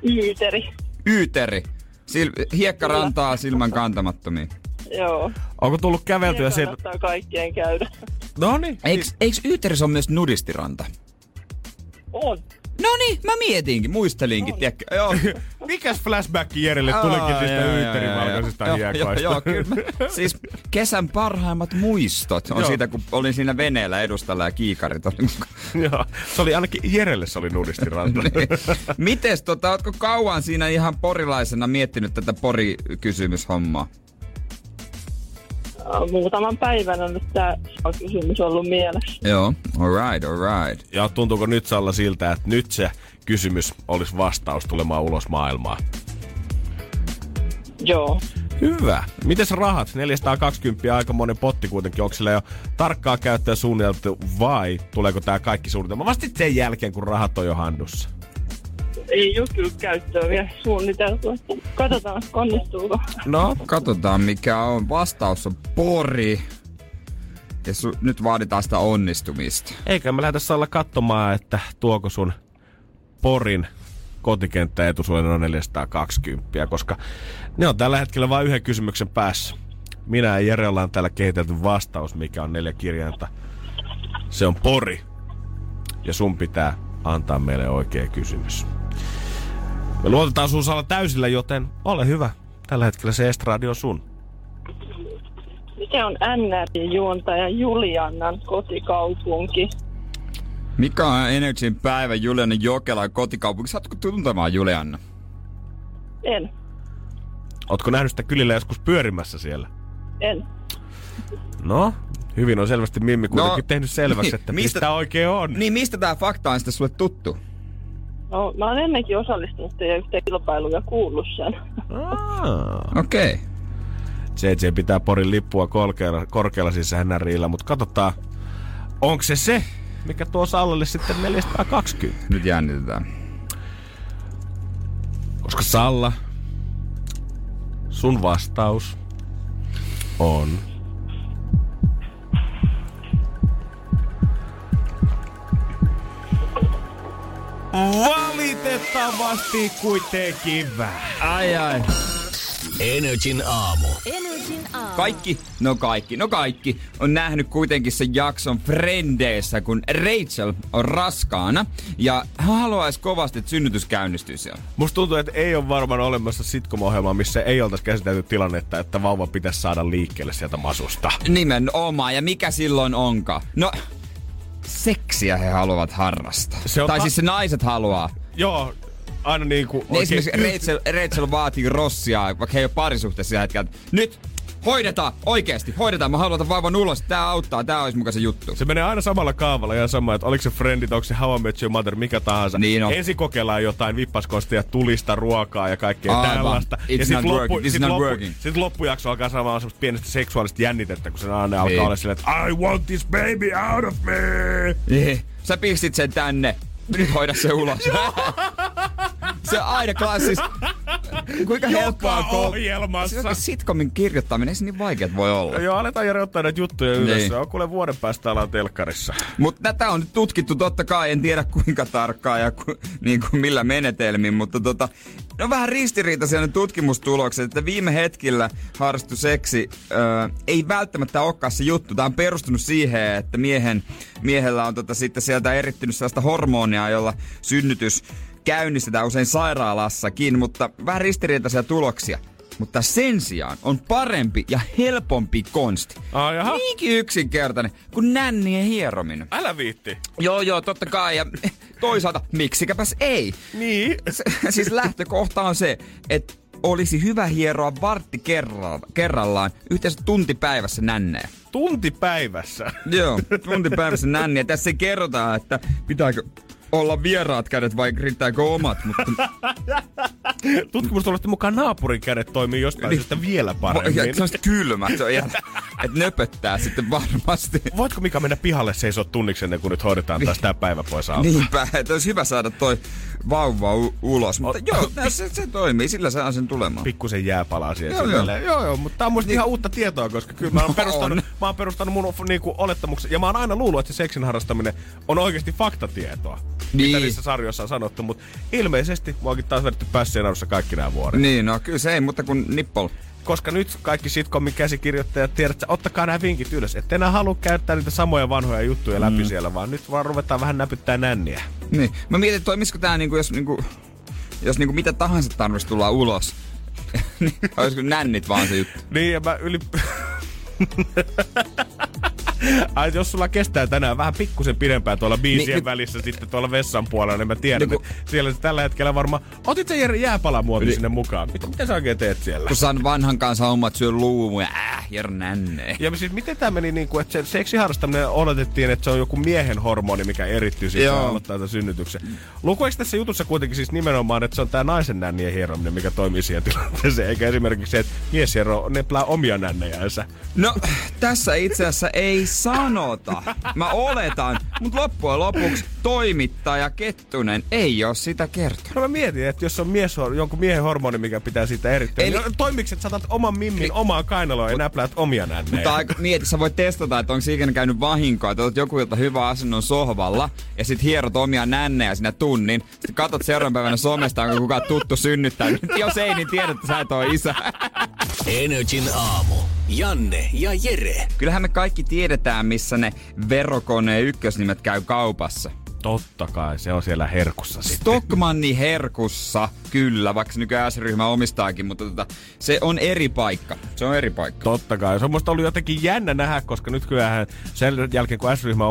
Yyteri. Yyteri. Sil- hiekkarantaa silmän kantamattomiin. Joo. Onko tullut käveltyä Siellä sen... kannattaa kaikkien käydä. No niin. Eiks, eiks Yyterissä on myös nudistiranta? On. No niin, mä mietinkin, muistelinkin, tiedätkö? Joo. Mikäs flashback Jerelle tulikin Aa, niistä joo, joo, Yyterin joo, valkoisista joo. hiekoista? Joo, joo, kyllä. Siis kesän parhaimmat muistot on Joo. siitä, kun olin siinä veneellä edustalla ja kiikarit oli. Joo. Se oli ainakin Jerelle se oli nudistiranta. Niin. (laughs) Mites, tota, ootko kauan siinä ihan porilaisena miettinyt tätä pori-kysymyshommaa? Äh, Muutaman päivän on nyt tää kysymys ollut mielessä. Joo, alright, alright. ja tuntuuko nyt Salla siltä, että nyt se kysymys olisi vastaus tulemaan ulos maailmaa? Joo. Hyvä. Mites rahat? 420 aika monen potti kuitenkin. Onko sillä jo tarkkaa käyttöä suunniteltu vai tuleeko tämä kaikki suunnitelma vasta sen jälkeen, kun rahat on jo handussa? Ei ole kyllä käyttöä vielä suunniteltu. Katsotaan, onnistuuko. No, Katsotaan mikä on. Vastaus on pori. Ja su- nyt vaaditaan sitä onnistumista. eikä me lähdetä Salla katsomaan, että tuoko sun Porin kotikenttä etu sulle noin 420, koska ne on tällä hetkellä vain yhden kysymyksen päässä. Minä ja Jere ollaan täällä kehitelty vastaus, mikä on neljä kirjainta. Se on Pori. Ja sun pitää antaa meille oikea kysymys. Me luotetaan sun Salla täysillä, joten ole hyvä. Tällä hetkellä se estradi on sun. Mikä on NR-juontaja Juliannan kotikaupunki? Mikä on Energyn päivä Juliana Jokela kotikaupunki? Saatko tuntemaan Juliana? En. Ootko nähnyt sitä kylillä joskus pyörimässä siellä? En. No, hyvin on selvästi Mimmi kuitenkin No, tehnyt selväksi, niin, että mistä- mistä, mistä oikein on. Niin mistä tää fakta on sitten sulle tuttu? No, mä oon ennenkin osallistunut teidän yhteen kilpailuun ja kuullut sen. Okei. Okay. JJ pitää Porin lippua korkealla, korkealla siis NRillä, mutta katsotaan, onko se se, mikä tuo Sallalle sitten 420? Nyt jännitetään. Koska Salla, sun vastaus on... Valitettavasti kuitenkin vähän. Ai ai. Energin aamu. Kaikki, no kaikki, no kaikki on nähnyt kuitenkin sen jakson Frendeissä, kun Rachel on raskaana ja hän haluaisi kovasti, että synnytys käynnistyy siellä. Musta tuntuu, että ei ole varmaan olemassa sitcom-ohjelmaa, missä ei oltaisi käsitelty tilannetta, että vauva pitäisi saada liikkeelle sieltä masusta. Nimenomaan, ja mikä silloin onkaan? No, seksiä he haluavat harrastaa. Se on tai ta- siis se naiset haluaa. Joo, aina niinku... Niin oikein esimerkiksi Rachel, Rachel vaatii Rossia, vaikka he ei ole parisuhteessa sillä hetkellä. Nyt, hoidetaan, oikeesti, hoidetaan. Mä haluan vaivan ulos, tää auttaa, tää olisi mukaan se juttu. Se menee aina samalla kaavalla ja sama, että oliko se Friendit, onko se How I Met Your Mother, mikä tahansa. Niin on. Ensin kokeillaan jotain vippaskostia, tulista ruokaa ja kaikkea Aivan. tällaista. It's ja sit not loppu, sit loppu. Sit loppujakso alkaa saamaan semmoista pienestä seksuaalista jännitettä, kun se aina alkaa Niin. olla silleen, että I want this baby out of me. Eh, sä pistit sen tänne, nyt hoida se ulos. se on aina klassis. Kuinka helppoa on ohjelmassa. Se sitcomin kirjoittaminen, ei se niin vaikeat voi olla. Joo, aletaan Jere ottaa näitä juttuja. Niin. On kuule vuoden päästä ollaan telkkarissa. Mutta tätä on nyt tutkittu totta kai, en tiedä kuinka tarkkaan ja ku, niin kuin millä menetelmin, mutta tota, ne on vähän ristiriitaisia ne tutkimustulokset, että viime hetkillä harrastu seksi ö, ei välttämättä olekaan se juttu. Tämä on perustunut siihen, että miehen, miehellä on tota, sitten sieltä erittynyt sellaista hormonia, jolla synnytys käynnistetään usein sairaalassakin, mutta vähän ristiriitaisia tuloksia. Mutta sen sijaan on parempi ja helpompi konsti. Ai jaha. Niinkin yksinkertainen kuin nännien hierominen. Älä viitti. Joo, joo, totta kai. Ja toisaalta, miksikäpäs ei? Niin. Se, siis lähtökohta on se, että olisi hyvä hieroa vartti kerralla, kerrallaan yhteensä tunti päivässä nännejä. Tunti päivässä. Joo, tunti päivässä nänniä. Tässä ei kerrota, että pitääkö olla vieraat kädet vai riittääkö omat, mutta Tutkimustulosten mukaan naapurin kädet toimii jostain syystä vielä paremmin. ja se on kylmä, se on ihan, että nöpöttää sitten varmasti. Voitko Mika mennä pihalle seisoo tunniksi ennen kuin nyt hoidetaan taas tää päivä pois alta? Niinpä, että olisi hyvä saada toi vauva u- ulos. Mutta joo, se, se toimii, sillä saa sen tulemaan. Pikkusen jääpalaa siihen Joo, joo, joo. joo, mutta tää on musta ihan uutta tietoa, koska kyllä mä oon perustanut, On. mä oon perustanut mun niinku, olettamuksen, ja mä oon aina luullut, että se seksin harrastaminen on oikeasti faktatietoa. Mitä Niin. niissä sarjoissa on sanottu, mutta ilmeisesti mä oonkin taas vedetty pässien alussa kaikki nämä vuodet. Niin, no kyllä se ei, mutta kun nippol. Koska nyt kaikki sitcomin käsikirjoittajat tiedät, että ottakaa nämä vinkit ylös. Että enää halua käyttää niitä samoja vanhoja juttuja läpi siellä, vaan nyt vaan ruvetaan vähän näpyttää nänniä. Niin. Mä mietin, toimisiko tää niinku, jos niinku, jos niinku mitä tahansa tarvitsisi tulla ulos. (laughs) niin, olisiko nännit vaan se juttu? Niin, ja mä yli... (laughs) Ai, jos sulla kestää tänään vähän pikkusen pidempään tuolla biisien Niin, niin, nyt- välissä sitten tuolla vessan puolella, niin mä tiedän, Niin kun- siellä se tällä hetkellä varmaan... Otit sä Jere jääpalamuovi Niin. sinne mukaan? Mitä, mitä sä oikein teet siellä? Kun saan vanhan kanssa hommat syö luumu ja äh, jär nänne. Ja siis miten tämä meni niin kuin, että se seksiharrastaminen odotettiin, että se on joku miehen hormoni, mikä erittyy siitä aloittaa tämän synnytyksen. Lukuiko tässä jutussa kuitenkin siis nimenomaan, että se on tämä naisen nännien hierominen, mikä toimii siihen tilanteeseen, eikä esimerkiksi se, että mies hieroo, neplää omia nännejänsä. No, tässä itse asiassa ei sanota. Mä oletan, mutta loppujen lopuksi toimittaja Kettunen ei ole sitä kertonut. No mä mietin, että jos on mies, jonkun miehen hormoni, mikä pitää siitä erittää, Eli- Eli... niin toimiks, että saatat oman mimmin omaan kainaloon ja näpläät omia nännejä? Mutta aika, mieti, sä voit testata, että onko ikinä käynyt vahinkoa, että otat joku ilta hyvä asennon sohvalla ja sit hierot omia nännejä sinä tunnin. Sitten katot seuraavan päivänä somesta, onko kukaan tuttu synnyttänyt. Jos ei, niin tiedät, että sä et ole isä. Energin aamu. Janne ja Jere. Kyllähän me kaikki tiedetään, missä ne verokoneen ykkösnimet käy kaupassa. Totta kai, se on siellä herkussa sitten. Stockmanni herkussa, kyllä, vaikka se nykyään S-ryhmä omistaakin, mutta tota, se on eri paikka. Se on eri paikka. Totta kai. Se on musta ollut jotenkin jännä nähdä, koska nyt kyllähän sen jälkeen kun S-ryhmä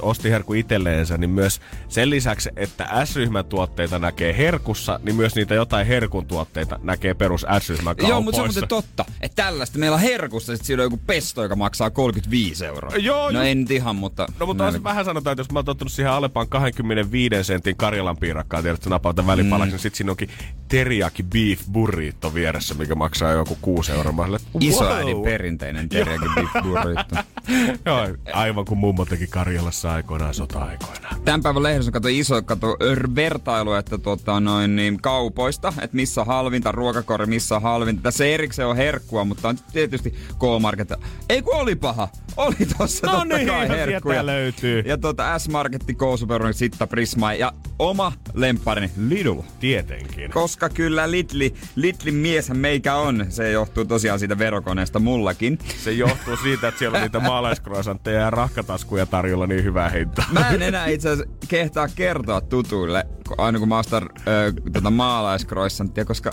osti herkku itselleensä, niin myös sen lisäksi, että S-ryhmän tuotteita näkee herkussa, niin myös niitä jotain herkun tuotteita näkee perus S-ryhmän kaupoissa. Joo, mutta se on muuten totta, että tällaista meillä on herkussa, sit siinä on joku pesto, joka maksaa 35 euroa. Joo, no ei nyt ihan, mutta... No mutta näin- vähän sanotaan, että jos mä oon tottunut siihen Alepaan 25 sentin Karjalan piirakkaan, tiedät, että napauta välipalaksi, mm. niin sit siinä onkin teriyaki beef burrito vieressä, mikä maksaa joku 6 euroa. Mä että Isoäidin wow. perinteinen teriyaki beef burrito. (laughs) Joo, aivan kuin mummo teki Karjalassa aikoinaan sota-aikoina. Tämän päivän lehdessä kato iso kato, ör- vertailu, että tota, noin, niin, kaupoista, että missä on halvinta, ruokakori, missä on halvinta. Tässä erikseen on herkkua, mutta on tietysti K-Market. Ei kun oli paha. Oli tossa No totta niin, kai sieltä herkkuja. löytyy. Ja tota S-Marketti, K-Supermarket, Sitta, Prisma ja oma lempparini Lidl. Tietenkin. Koska kyllä Lidli, Lidlin mieshän meikä on. Se johtuu tosiaan siitä verokoneesta mullakin. Se johtuu siitä, että siellä on niitä maalaiskroisantteja ja rahkataskuja tarjolla niin hyvää hintaa. Mä en enää itse asiassa kehtaa kertoa tutuille, kun- aina kun mä ostan ö, tota maalaiskroissanttia, kosta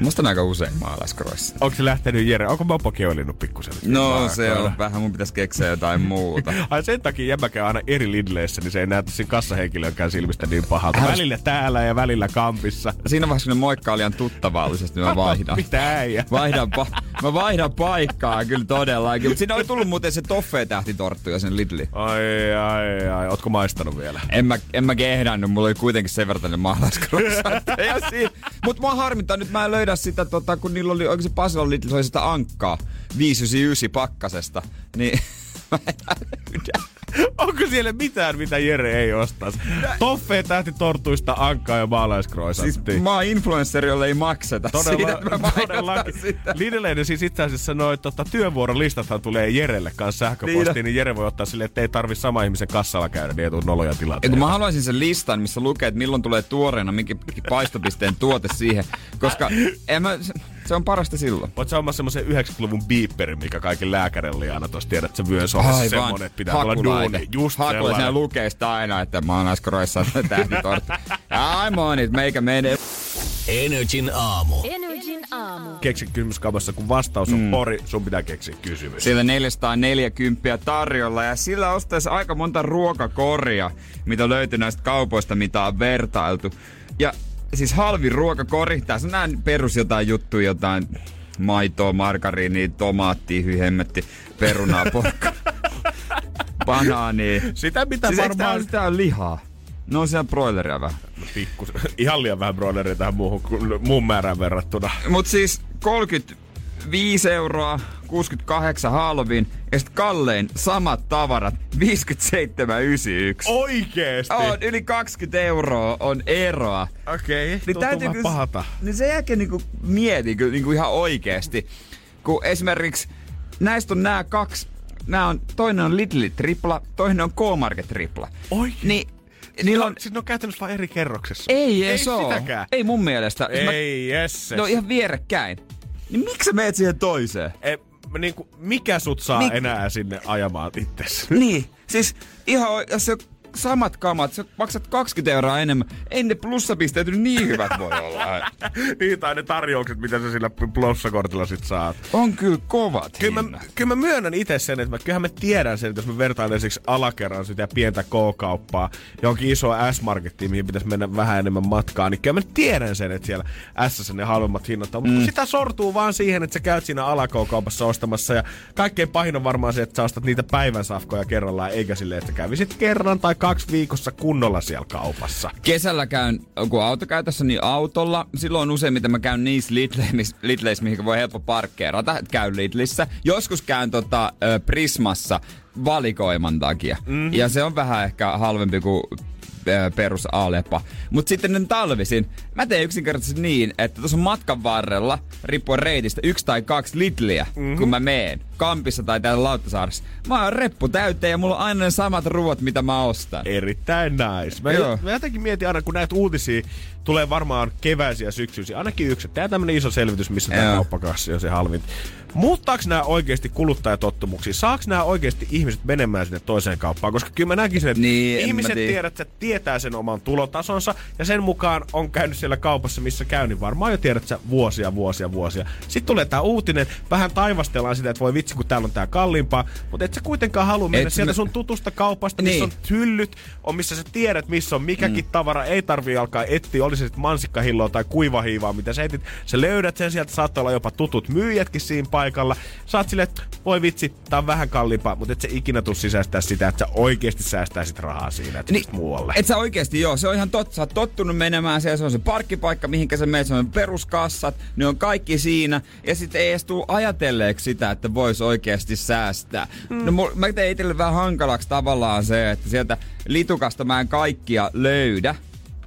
Mä ostan aika usein maalaiskroissanttia. Onko se lähtenyt Jere? Onko Mopokin olinnut pikkusen? No se on vähän, mun pitäisi keksiä jotain muuta. (laughs) Ai sen takia jäbä käy aina eri Lidleissä, niin se ei näytä siinä kassahenkilönkään silmistä niin pahalta. Älä- Välillä täällä ja välillä kampissa. Siinä vaiheessa, kun ne moikkaa liian tuttavallisesti, mä vaihdan. Mitä äijä? (laughs) Vaihdan, pa- mä vaihdan paikkaa kyllä todellakin. Mutta siinä oli tullut muuten se toffee-tähtitorttu ja sen Lidli. Ai, ai, ai. Ootko maistanut vielä? En mä, en mä kehdannut, mulla oli kuitenkin sen verran ne maalaiskroissantteja siinä. Mut mua harmittaa, nyt mä en löydä sitä, tota, kun niillä oli, oikein se se oli sitä ankkaa 599 pakkasesta. Niin (laughs) mä en. Onko siellä mitään, mitä Jere ei ostaisi? Toffee, tähtitortuista, ankkaa ja maalaiskroisanttia. Siis mä oon influenssari, jolle ei makseta Todella, siitä, että mä todellakin. sitä. Lidleiden siis itse asiassa noin tota, työvuorolistathan tulee Jerelle kanssa sähköpostiin, niin, niin Jere voi ottaa silleen, että ei tarvi sama ihmisen kassalla käydä, niin ei tule noloja Ja tilanteita. mä haluaisin sen listan, missä lukee, että milloin tulee tuoreena minkä paistopisteen tuote siihen, koska en mä, se- on parasta silloin. Voit sä omassa semmoisen 90-luvun beeperin, mikä kaikki lääkärille aina tuossa tiedät, että se vyös on semmonen, että pitää olla duuni. Just Hakulaite, sellainen. lukee sitä aina, että mä oon äskoroissa (laughs) tähtitortti. I'm on it, meikä menee. Energin aamu. Energin aamu. Keksi kysymyskaupassa, kun vastaus on pori, sun pitää keksiä kysymys. Siellä 440 tarjolla ja sillä ostaisi aika monta ruokakoria, mitä löytyy näistä kaupoista, mitä on vertailtu. Ja siis halvin ruokakori, tässä on nää perus jotain juttuja, jotain maitoa, margariinia, tomaattia, hyhemmetti, perunaa, (laughs) porkka, banaania. Sitä mitä Siis varmaan... tää on lihaa? No on siellä broileria vähän. Pikkus, (laughs) ihan liian vähän broileria tähän muuhun, muun määrään verrattuna. Mut siis 35 euroa, 68 halvin ja sitten kallein samat tavarat 57,91. Oikeesti? On, yli 20 euroa on eroa. Okei, okay, Niin täytyy kyllä- pahata. Niin sen jälkeen niinku mietin kyllä niinku ihan oikeesti. Kun esimerkiksi näistä on nämä kaksi, nää on, toinen on Lidl tripla, toinen on K-Market tripla. Oikein? Niin, niillä on, Siis ne on käytännössä vaan eri kerroksessa. ei ei edes oo. sitäkään. Ei mun mielestä. Siis Ei. Mä, ne on ihan vierekkäin. Niin miksi sä meet siihen toiseen? E, niinku, mikä sut saa Mik- enää sinne ajamaan itses? Niin, siis ihan jos se samat kamat, sä maksat 20 euroa enemmän. Ei ne plussapisteet nyt niin hyvät voi olla. (laughs) niin, tai ne tarjoukset, mitä sä sillä plussakortilla sit saat. On kyllä kovat Kyllä mä, kyllä mä myönnän itse sen, että mä, kyllähän mä tiedän sen, että jos mä vertailen esimerkiksi alakerran sitä pientä K-kauppaa johonkin isoa S-markettiin, mihin pitäisi mennä vähän enemmän matkaa, niin kyllä mä tiedän sen, että siellä S ne halvemmat hinnat on. Mm. Mutta sitä sortuu vaan siihen, että sä käyt siinä ala K-kaupassa ostamassa ja kaikkein pahin on varmaan se, että sä ostat niitä päivän safkoja kerrallaan, eikä silleen, että kävisit kerran tai kaksi viikossa kunnolla siellä kaupassa. Kesällä käyn, kun auto käytössä, niin autolla. Silloin useimmiten mä käyn niissä Lidleissä, Lidleissä mihin voi helppo parkkeerata. Käyn Lidlissä. Joskus käyn tota, Prismassa valikoiman takia. Mm-hmm. Ja se on vähän ehkä halvempi kuin perus Alepa. Mutta sitten ne talvisin, mä teen yksinkertaisesti niin, että tuossa matkan varrella, riippuen reitistä, yksi tai kaksi litliä, mm-hmm. kun mä meen Kampissa tai täällä Lauttasaaressa. Mä oon reppu täyteen ja mulla on aina ne samat ruuat, mitä mä ostan. Erittäin nice. Mä, Joo. mä jotenkin mietin aina, kun näitä uutisia tulee varmaan keväisiä syksyisiä, ainakin yksi. Tää tämmönen iso selvitys, missä tämä kauppakassi on se halvin. Muuttaako nämä oikeasti kuluttajatottumuksia? Saako nämä oikeasti ihmiset menemään sinne toiseen kauppaan? Koska kyllä mä näkisin, että Niin, ihmiset tiedä. tiedät, että tietää sen oman tulotasonsa ja sen mukaan on käynyt siellä kaupassa, missä käy, niin varmaan jo tiedät sä vuosia, vuosia, vuosia. Sitten tulee tää uutinen, vähän taivastellaan sitä, että voi vitsi, kun täällä on tää kalliimpaa, mutta et sä kuitenkaan halua mennä Et sieltä mä- sun tutusta kaupasta, missä Niin. on hyllyt, on missä sä tiedät, missä on mikäkin mm. tavara, ei tarvii alkaa etsiä, oli se sitten mansikkahilloa tai kuivahiivaa, mitä sä etit. Sä löydät sen sieltä, saattaa olla jopa tutut myyjätkin siinä paikalla. Sä oot silleen, että voi vitsi, tää on vähän kalliimpaa, mutta et sä ikinä tuu sisäistää sitä, että sä oikeasti säästäisit rahaa siinä, että niin, muualle. Et sä oikeesti joo, se on ihan totta. Sä oot tottunut menemään siellä, se on se parkkipaikka, mihinkä sä menet, se on peruskassat, ne on kaikki siinä. Ja sitten ei edes tuu ajatelleeksi sitä, että vois oikeasti säästää. Mm. No mä tein itselle vähän hankalaksi tavallaan se, että sieltä litukasta mä en kaikkia löydä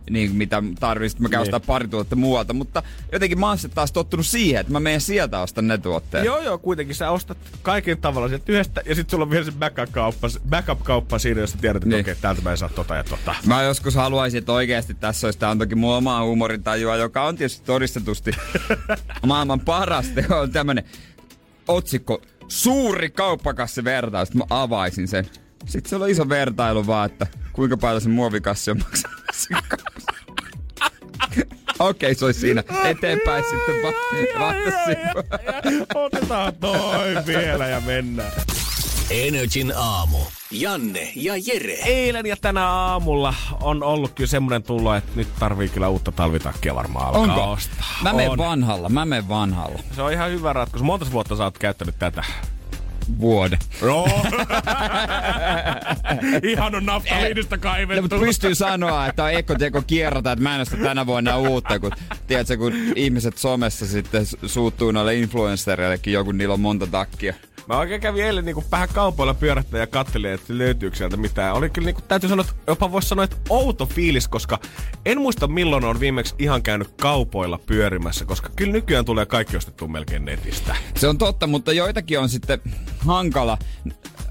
niin mitä tarvitsin, mä käyn Niin. pari tuotetta muualta, mutta jotenkin mä oon taas tottunut siihen, että mä menen sieltä ostan ne tuotteet. Joo, joo, kuitenkin sä ostat kaiken tavalla sieltä yhdestä, ja sitten sulla on vielä se backup-kauppa, backup-kauppa siinä, jossa tiedät, että Niin. okei, täältä mä en saa tota ja tota. Mä joskus haluaisin, että oikeasti tässä olisi, tää on toki mun omaa huumorintajua, joka on tietysti todistetusti (laughs) maailman paras. Se on tämmönen otsikko, suuri kauppakassi vertaus, mä avaisin sen. Sitten siellä on iso vertailu vaan, että kuinka paljon se muovikassi on maksanut. Okei, se olisi siinä. Eteenpäin sitten va- vastasivu. (laughs) Otetaan toi vielä ja mennään. Energin aamu. Janne ja Jere. Eilen ja tänä aamulla on ollut kyllä semmoinen tulo, että nyt tarvii kyllä uutta talvitakkia varmaan alkaa Onko? ostaa. Mä menen on. vanhalla, mä menen vanhalla. Se on ihan hyvä ratkaisu. Monta vuotta sä oot käyttänyt tätä? Vuoden. Joo. (laughs) ihan on naftaliinista No, kaivettu. mutta pystyy sanoa, että on ekoteko kierrota, että mä en osta tänä vuonna uutta, kun, tiedätkö, kun ihmiset somessa sitten suuttuu noille influencereillekin, joku niillä on monta takkia. Mä oikein kävin eilen niinku vähän kaupoilla pyörättämään ja kattelin, että löytyykö sieltä mitään. Oli kyllä niinku, täytyy sanoa, että jopa voisi sanoa, että outo fiilis, koska en muista milloin on viimeksi ihan käynyt kaupoilla pyörimässä, koska kyllä nykyään tulee kaikki ostettu melkein netistä. Se on totta, mutta joitakin on sitten hankala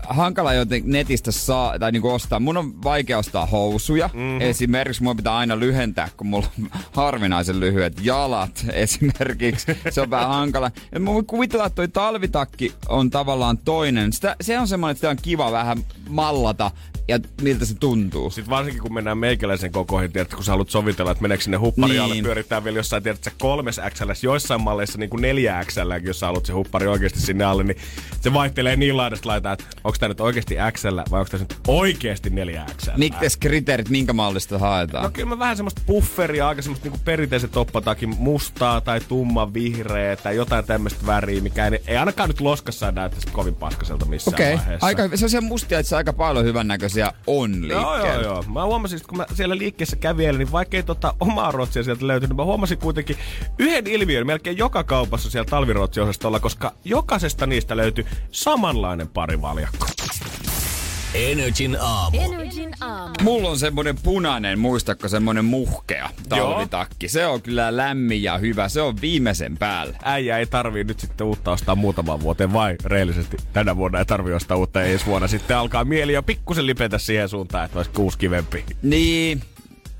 hankala joten netistä saa, tai niinku ostaa. Mun on vaikea ostaa housuja. Mm-hmm. Esimerkiksi mun pitää aina lyhentää, kun mulla on harvinaisen lyhyet jalat (laughs) esimerkiksi. Se on vähän hankala. Ja mä voin kuvitella, että toi talvitakki on tavallaan toinen. Sitä, se on semmoinen, että sitä on kiva vähän mallata ja miltä se tuntuu. Sitten varsinkin kun mennään meikäläisen kokoihin, tiedätkö, kun sä haluat sovitella, että meneekö sinne huppari niin. alle, pyörittää vielä jossain, tiedätkö, kolmes XL, joissain malleissa niin kuin neljä XL, jos sä haluat se huppari oikeasti sinne alle, niin se vaihtelee niin laidasta laitaa, että onko tämä nyt oikeasti XL vai onko tämä nyt oikeasti neljä XL. Mitkä kriteerit, minkä mallista haetaan? No kyllä mä vähän semmoista pufferia, aika semmoista niin perinteiset toppatakin mustaa tai tumma vihreä tai jotain tämmöistä väriä, mikä ei, ei ainakaan nyt loskassa näyttäisi kovin paskaselta missään okay. vaiheessa. Aika, se on se mustia, että se aika paljon hyvännäköisiä ruotsia on liikkeellä. Joo, joo, joo. Mä huomasin, että kun mä siellä liikkeessä kävin, niin vaikkei tota omaa ruotsia sieltä löytynyt, niin mä huomasin kuitenkin yhden ilmiön melkein joka kaupassa siellä talviruotsiosastolla, koska jokaisesta niistä löytyi samanlainen parivaljakko. Energin aamu. Energin aamu. Mulla on semmonen punainen, muistakko semmonen muhkea talvitakki. Joo. Se on kyllä lämmin ja hyvä. Se on viimeisen päällä. Äijä ei tarvii nyt sitten uutta ostaa muutaman vuoteen, vai reellisesti tänä vuonna ei tarvii ostaa uutta ensi vuonna. Sitten alkaa mieli jo pikkusen lipetä siihen suuntaan, että olisi kuusi kivempi. Niin,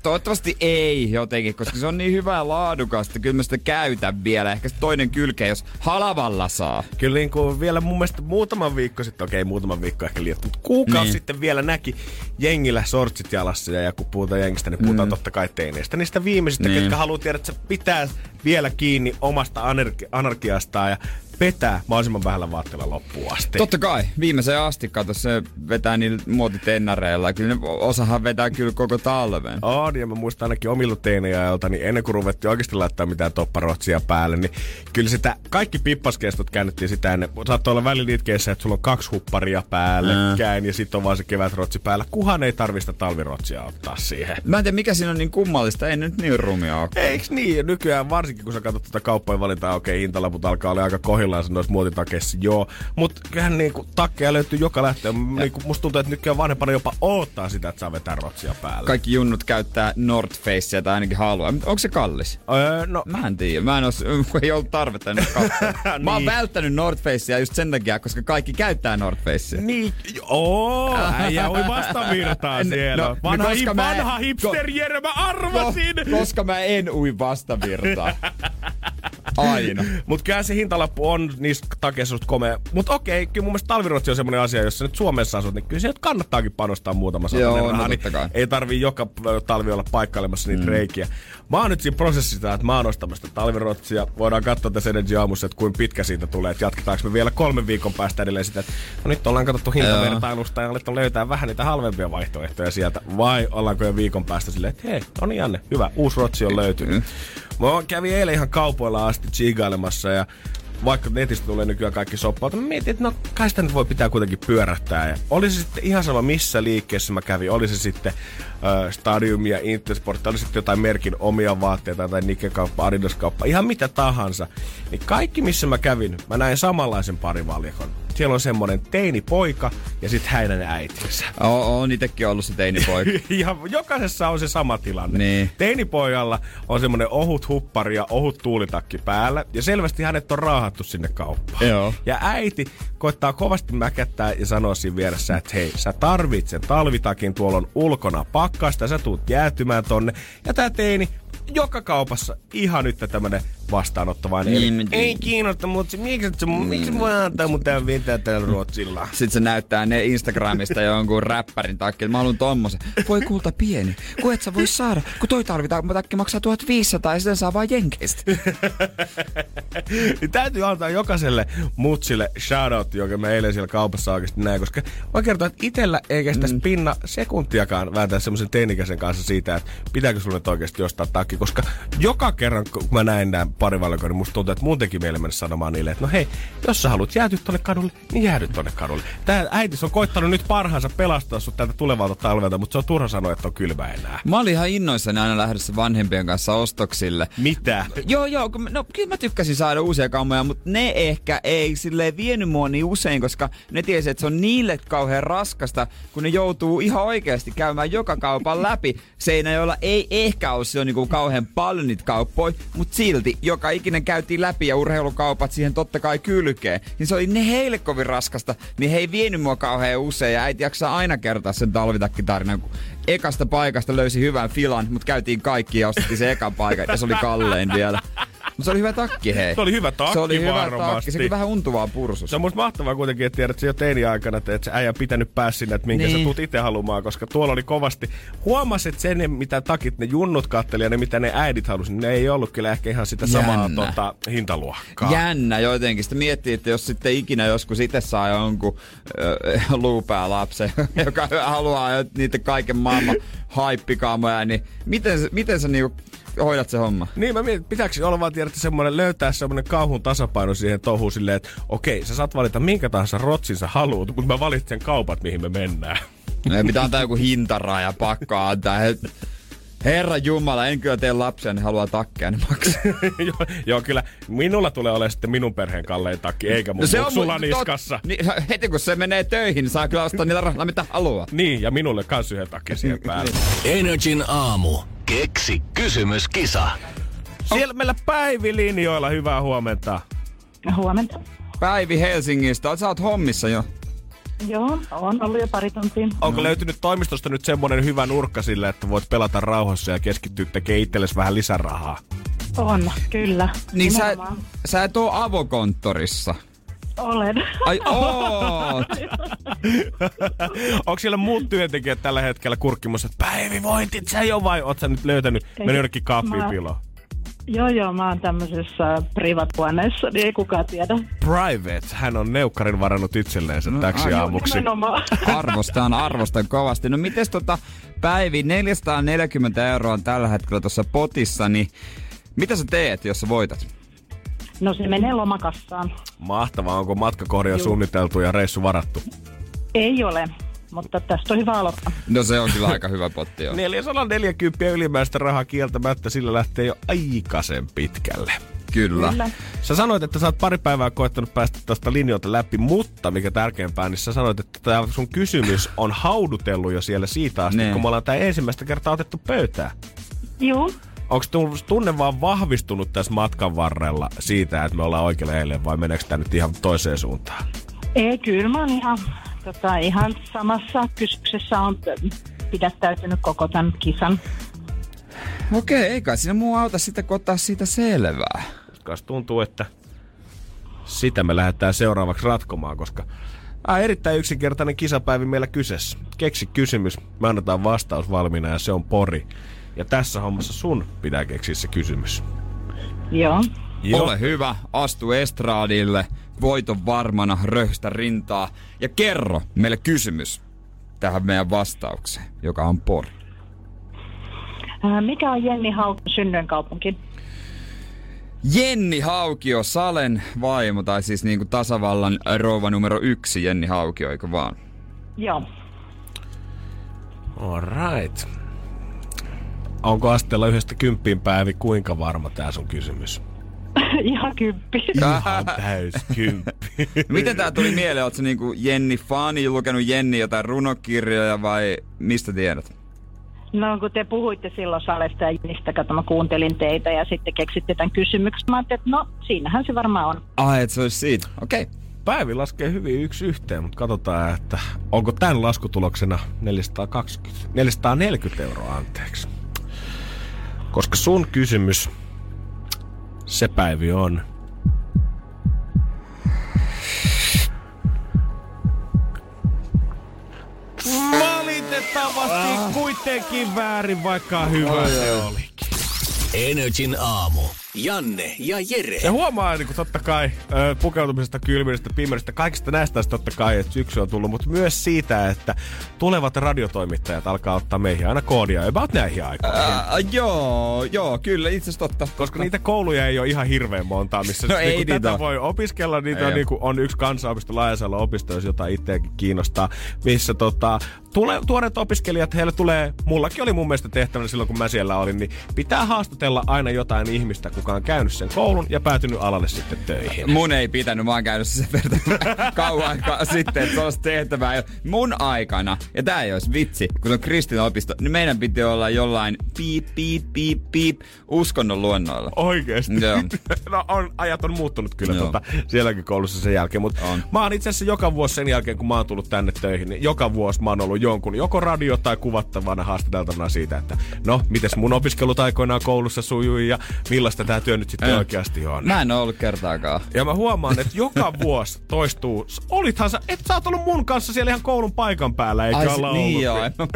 Toivottavasti ei jotenkin, koska se on niin hyvää laadukasta. Kyllä mä sitä käytän vielä. Ehkä se toinen kylke, jos halavalla saa. Kyllä niin kuin vielä mun mielestä muutaman viikko sitten, okei okay, muutaman viikko ehkä liian, mutta kuukausi niin. sitten vielä näki jengillä sortsit jalassa. Ja kun puhutaan jengistä, niin puhutaan mm. totta kai teineistä. Niistä viimeisistä, niin. ketkä haluaa tiedä, että se pitää vielä kiinni omasta anarki- anarkiastaan ja vetää mahdollisimman vähällä vaatteella loppuun asti. Totta kai, viimeiseen asti, kato, se vetää niillä muotitennareilla. Kyllä ne osahan vetää kyllä koko talven. On, ja mä muistan ainakin omilla teiniajalta, niin ennen kuin ruvettiin oikeasti laittaa mitään topparotsia päälle, niin kyllä sitä kaikki pippaskestot käännettiin sitä ennen. Saattoi olla väliliitkeissä, että sulla on kaksi hupparia päällekkäin, ja sitten on vaan se kevätrotsi päällä. Kuhan ei tarvista talvirotsia ottaa siihen. Mä en tiedä, mikä siinä on niin kummallista, ei nyt niin rumia ole. Eiks niin? Nykyään varsinkin, kun sä katsot tätä kauppojen valintaa, okei, okay, hintalaput alkaa olla aika kohilla kohdillaan noissa muotitakeissa, joo. Mutta kyllähän niinku takkeja löytyy joka lähtöön. Niinku, musta tuntuu, että nykyään vanhempana jopa odottaa sitä, että saa vetää rotsia päälle. Kaikki junnut käyttää North Facea tai ainakin haluaa. Onko se kallis? Öö, no. Mä en tiedä. Mä en os, (laughs) ei ollut tarvetta nyt (laughs) niin. Mä oon välttänyt North Facea just sen takia, koska kaikki käyttää North Facea. Niin, oo, äijä oi vastavirtaa (laughs) siellä. No, vanha, no, koska hi, vanha mä, hipster Jere, mä arvasin! No, koska mä en ui vastavirtaa. Aina. (laughs) Mut kyllä se hintalappu on niistä takeissa komea. Mut okei, kyllä mun mielestä talviruotsi on semmonen asia, jos sä nyt Suomessa asut, niin kyllä se kannattaakin panostaa muutama satanen rahaa. No, niin ei tarvii joka talvi olla paikkailemassa niitä mm. reikiä. Mä oon nyt siinä prosessissa, että mä oon ostamassa talvirotsia. Voidaan katsoa tässä Energy aamussa, että kuinka pitkä siitä tulee. Että jatketaanko me vielä kolmen viikon päästä edelleen sitä, että no nyt ollaan katsottu hintavertailusta ja alettu löytää vähän niitä halvempia vaihtoehtoja sieltä. Vai ollaanko jo viikon päästä silleen, että hei, niin Janne, hyvä, uusi rotsi on löytynyt. Mm. Mä kävin eilen ihan kaupoilla asti chigailemassa ja vaikka netistä tulee nykyään kaikki soppaa, mä mietin, että no kai sitä nyt voi pitää kuitenkin pyörähtää. Ja oli se sitten ihan sama missä liikkeessä mä kävin, oli se sitten äh, Stadium ja Intersport, oli sitten jotain merkin omia vaatteita tai Nike-kauppa, Adidas-kauppa, ihan mitä tahansa. Niin kaikki missä mä kävin, mä näin samanlaisen parivalikon siellä on semmonen teinipoika ja sitten hänen äitinsä. On itekin ollut se teinipoika. (laughs) ja jokaisessa on se sama tilanne. Niin. Teinipojalla on semmonen ohut huppari ja ohut tuulitakki päällä ja selvästi hänet on raahattu sinne kauppaan. Joo. Ja äiti koittaa kovasti mäkättää ja sanoa siinä vieressä, että hei, sä tarvitset talvitakin, tuolla on ulkona pakkasta, sä tuut jäätymään tonne. Ja tää teini joka kaupassa ihan nyt tämmönen vastaanottavainen. Niin, Eli, ei kiinnosta, mutta miksi, se, niin. miksi voi antaa mun tämän vintää tällä Ruotsilla? Sitten se näyttää ne Instagramista jonkun räppärin takki, mä haluan tommosen. Voi kulta pieni, kun et sä voi saada, kun toi tarvitaan, takki maksaa 1500 ja sitten saa vaan jenkeistä. niin täytyy antaa jokaiselle mutsille shoutout, joka me eilen siellä kaupassa oikeasti näin, koska mä kertoa, että itellä ei kestä mm. pinna sekuntiakaan vääntää semmoisen teinikäisen kanssa siitä, että pitääkö sulle oikeasti jostaa takki, koska joka kerran kun mä näin nämä parivalikoon, niin musta tuntuu, että mun teki mieli mennä sanomaan niille, että no hei, jos sä haluat jäätyä tuonne kadulle, niin jäädy tonne kadulle. Tää äitis on koittanut nyt parhaansa pelastaa sut tältä tulevalta talvelta, mutta se on turha sanoa, että on kylmä enää. Mä olin ihan innoissani aina lähdössä vanhempien kanssa ostoksille. Mitä? Joo, joo, kun, mä- no kyllä mä tykkäsin saada uusia kammoja, mutta ne ehkä ei silleen vienyt mua niin usein, koska ne tiesi, että se on niille kauhean raskasta, kun ne joutuu ihan oikeasti käymään joka kaupan läpi. Seinäjoella ei ehkä ole se on niinku kauhean paljon niitä kauppoja, mutta silti joka ikinen käytiin läpi ja urheilukaupat siihen totta kai kylkeen. Niin se oli ne heille kovin raskasta, niin he ei vienyt mua kauhean usein ja äiti jaksaa aina kertoa sen talvitakkitarinan, kun ekasta paikasta löysi hyvän filan, mutta käytiin kaikki ja ostettiin se ekan paikan ja se oli kallein vielä. Mutta se oli hyvä takki, hei. Se oli hyvä takki Se oli hyvä varmasti. takki. Se oli vähän untuvaa pursus. Se on musta mahtavaa kuitenkin, että tiedät, että se jo teini-aikana, että et se äijä pitänyt päässä sinne, että minkä niin. Sä tuut itse halumaan, koska tuolla oli kovasti. Huomasit sen, mitä takit ne junnut katteli ja ne, mitä ne äidit halusi, niin ne ei ollut kyllä ehkä ihan sitä samaa Jännä. tota, hintaluokkaa. Jännä jotenkin. Sitä miettii, että jos sitten ikinä joskus itse saa jonkun äh, (laughs) luupää lapsen, (laughs) joka haluaa niitä kaiken maailman haippikaamoja, niin miten, se- miten sä niinku hoidat se homma? Niin mä mietin, pitääkö olla vaan tiedä, että semmoinen, löytää semmoinen kauhun tasapaino siihen touhuun silleen, että okei, sä saat valita minkä tahansa rotsin sä haluut, mutta mä valitsen kaupat, mihin me mennään. No, pitää antaa joku hintaraja, pakko antaa. He- Herra Jumala, en kyllä tee lapsia, ne haluaa takkeja, ne maksaa. (laughs) joo, joo, kyllä minulla tulee olemaan sitten minun perheen kallein takki, eikä mun no sulla mu- niskassa. Niin, (laughs) heti kun se menee töihin, niin saa kyllä ostaa niillä rahalla mitä haluaa. Niin, ja minulle kans yhden takki siihen päälle. (laughs) Energin aamu. Keksi kysymyskisa. Siellä meillä Päivi linjoilla, hyvää huomenta. Huomenta. Päivi Helsingistä, sä oot hommissa jo. Joo, on ollut jo pari tuntia. Onko löytynyt toimistosta nyt semmonen hyvä nurkka sille, että voit pelata rauhassa ja keskittyä tekemään itsellesi vähän lisärahaa? On, kyllä. Niin sä, Nimenomaan. sä et oo avokonttorissa. Olen. Ai oot! (laughs) Onko siellä muut työntekijät tällä hetkellä kurkkimassa, että Päivi voitit sä jo vai oot sä nyt löytänyt, mennyt jonnekin piiloon? Joo, joo, mä oon tämmöisessä privat-huoneessa, niin ei kukaan tiedä. Private, hän on neukkarin varannut itselleen sen täksi ai, aamuksi. Nimenomaan. (laughs) Arvostan, arvostan kovasti. No mites tota, Päivi, 440 euroa on tällä hetkellä tuossa potissa, niin mitä sä teet, jos sä voitat? No se menee lomakassaan. Mahtavaa, onko matkakohde jo Juu. suunniteltu ja reissu varattu? Ei ole, mutta tästä on hyvä aloittaa. No se on kyllä aika hyvä potti jo. 440 (laughs) ylimääräistä rahaa kieltämättä, sillä lähtee jo aikaisen pitkälle. Kyllä. Kyllä. Sä sanoit, että sä oot pari päivää koettanut päästä tästä linjoilta läpi, mutta mikä tärkeämpää, niin sä sanoit, että tämä sun kysymys on haudutellut jo siellä siitä asti, Ne. kun me ollaan tää ensimmäistä kertaa otettu pöytään. Joo, Onko tunne vaan vahvistunut tässä matkan varrella siitä, että me ollaan oikealla eilen vai meneekö tämä nyt ihan toiseen suuntaan? ei kyllä mä oon ihan, tota, ihan samassa kysymyksessä on pidättäytynyt koko tämän kisan. Okei, eikä siinä muu auta sitten, kun ottaa siitä selvää. Kas tuntuu, että sitä me lähdetään seuraavaksi ratkomaan, koska ah, erittäin yksinkertainen kisapäivi meillä kyseessä. Keksi kysymys, me annetaan vastaus valmiina ja se on pori. Ja tässä hommassa sun pitää keksiä se kysymys. Joo. Joo. Ole hyvä, astu estraadille, voiton varmana, röhstä rintaa ja kerro meille kysymys tähän meidän vastaukseen, joka on Pori. Ää, Mikä on Jenni Haukon synnyinkaupunki? Jenni Haukio, Salen vaimo, tai siis niinku tasavallan rouva numero yksi, Jenni Haukio, eikö vaan? Joo. Alright. Onko asteella yhdestä kymppiin päivi kuinka varma tää sun kysymys? (laughs) Ihan kymppi. Ihan täys kymppi. (laughs) Miten tää tuli mieleen? Oletko niinku Jenni fani, lukenut Jenni jotain runokirjoja vai mistä tiedät? No kun te puhuitte silloin Salesta ja Jennistä, kato mä kuuntelin teitä ja sitten keksitte tämän kysymyksen. Mä ajattelin, että no siinähän se varmaan on. Ai, et se olisi siitä. Okei. Okay. Päivi laskee hyvin yksi yhteen, mutta katsotaan, että onko tämän laskutuloksena 420, 440 euroa anteeksi. Koska sun kysymys, se Päivi on... Valitettavasti ah. kuitenkin väärin, vaikka hyvä se olikin. Energin aamu. Janne ja Jere. Ja huomaa niin kuin totta kai ö, pukeutumisesta, kylmyydestä, pimeydestä, kaikista näistä totta kai, että syksy on tullut, mutta myös siitä, että tulevat radiotoimittajat alkaa ottaa meihin aina koodia about näihin aikoihin. Ää, joo, joo, kyllä, itse asiassa totta. Koska niitä kouluja ei ole ihan hirveän montaa, missä No niinku ei tätä niitä voi opiskella. Niitä Ei on, oo. niinku, on yksi kansanopisto Laajasalo opisto, jos jotain itseäkin kiinnostaa, missä tota, tule, tuoreet opiskelijat, heille tulee, mullakin oli mun mielestä tehtävänä silloin, kun mä siellä olin, niin pitää haastatella aina jotain ihmistä, kuka on käynyt sen koulun ja päätynyt alalle sitten töihin. Mun ei pitänyt, mä oon käynyt sen verran (laughs) kauan aikaa sitten, että sellaista tehtävää ei ole. Mun aikana, ja tää ei olisi vitsi, kun se on kristinopisto, niin meidän piti olla jollain piip, piip, piip, piip uskonnon luonnoilla. Oikeesti. Joo. (laughs) no on, ajat on muuttunut kyllä Joo. tota, sielläkin koulussa sen jälkeen, mutta On. mä oon itse asiassa joka vuosi sen jälkeen, kun mä oon tullut tänne töihin, niin joka vuosi mä oon ollut jonkun, joko radio tai kuvattavana haastateltavana siitä, että no, mites mun opiskelut aikoinaan koulussa sujui ja millaista tää työ nyt sitten oikeasti on. Mä en oo ollut kertaakaan. Ja mä huomaan, että joka (laughs) vuosi toistuu. Olithan sä, et sä oot ollut mun kanssa siellä ihan koulun paikan päällä, eikä Ai, olla niin ollut. joo, en mä.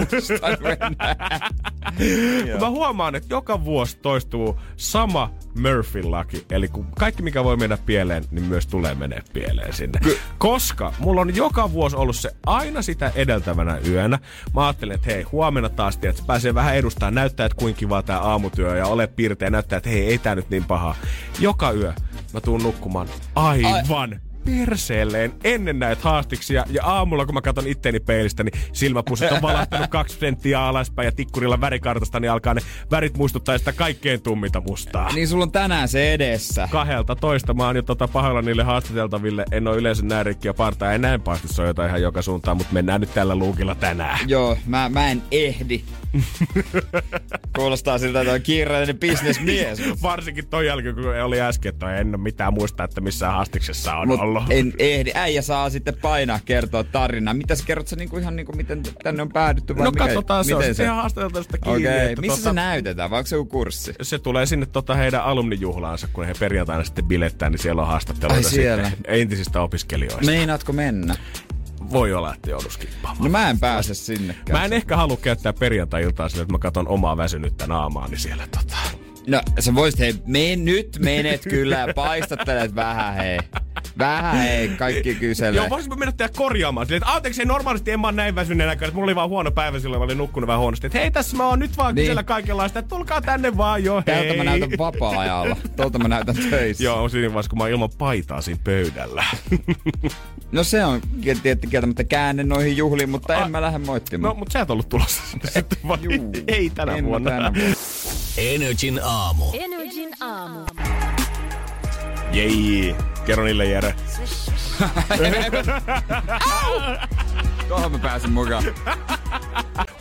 (laughs) Mä huomaan, että joka vuosi toistuu sama Murphyn laki. Eli kun kaikki mikä voi mennä pieleen, niin myös tulee menee pieleen sinne. Ky- Koska mulla on joka vuosi ollut se aina sitä edeltävänä yönä. Mä ajattelin, että hei, huomenna taas, että pääsee vähän edustaa, näyttää, että kuinka kiva tää aamutyö ja ole pirteä, näyttää, että hei, ei tää nyt niin paha. Joka yö mä tuun nukkumaan aivan perseelleen ennen näitä haastiksia. Ja aamulla, kun mä katson itteeni peilistä, niin silmäpussit on valahtanut (laughs) kaksi senttiä alaspäin ja tikkurilla värikartasta, niin alkaa ne värit muistuttaa sitä kaikkein tummita mustaa. Niin sulla on tänään se edessä. Kahdelta toista mä oon jo tota pahoilla niille haastateltaville. En oo yleensä näin rikkiä partaa. En näin pahasti soita ihan joka suuntaan, mutta mennään nyt tällä luukilla tänään. Joo, mä, mä en ehdi. (laughs) Kuulostaa siltä, että on kiireellinen bisnesmies. Varsinkin toi jälkeen, kun oli äsken, että en ole mitään muista, että missään haastiksessa on Mut ollut. En ehdi. Äijä saa sitten painaa kertoa tarinaa. Mitä sä kerrot sä niinku ihan niinku miten tänne on päädytty vai No mikä, katsotaan, se on miten sitten ihan haastateltavista kiinni. Okei, okay. missä tota- se näytetään? Vai onko se joku kurssi? se tulee sinne tota heidän alumnijuhlaansa, kun he perjantaina sitten bilettää, niin siellä on haastatteluita Ai siellä. sitten entisistä opiskelijoista. Meinaatko mennä? Voi olla, että joudun skippaamaan. No mä en pääse sinnekään. Mä en ehkä halua käyttää perjantai-iltaa sillä, että mä katson omaa väsynyttä naamaani siellä tota. No sä voisit, hei, me nyt menet kyllä ja paistattelet vähän, hei. Vähän, hei, kaikki kyselee. Joo, voisinko mennä tehdä korjaamaan silleen, että anteeksi, normaalisti en mä näin väsyneenä, että mulla oli vaan huono päivä silloin, mä olin nukkunut vähän huonosti. Että hei, tässä mä oon nyt vaan Niin. kysellä kaikenlaista, että tulkaa tänne vaan jo, hei. Tältä mä näytän vapaa-ajalla. Tolta mä näytän töissä. Joo, on siinä vaiheessa, kun mä oon ilman paitaa siinä pöydällä. (laughs) No se on tietty kieltämättä käänne noihin juhliin, mutta en mä lähde moittimaan. No, mutta sä et ollut tulossa sinne sitten Ei tänä en vuonna. tänä vuonna. Energin aamu. Energin aamu. Jei, kerro niille Jere. Tuohon mä pääsin mukaan.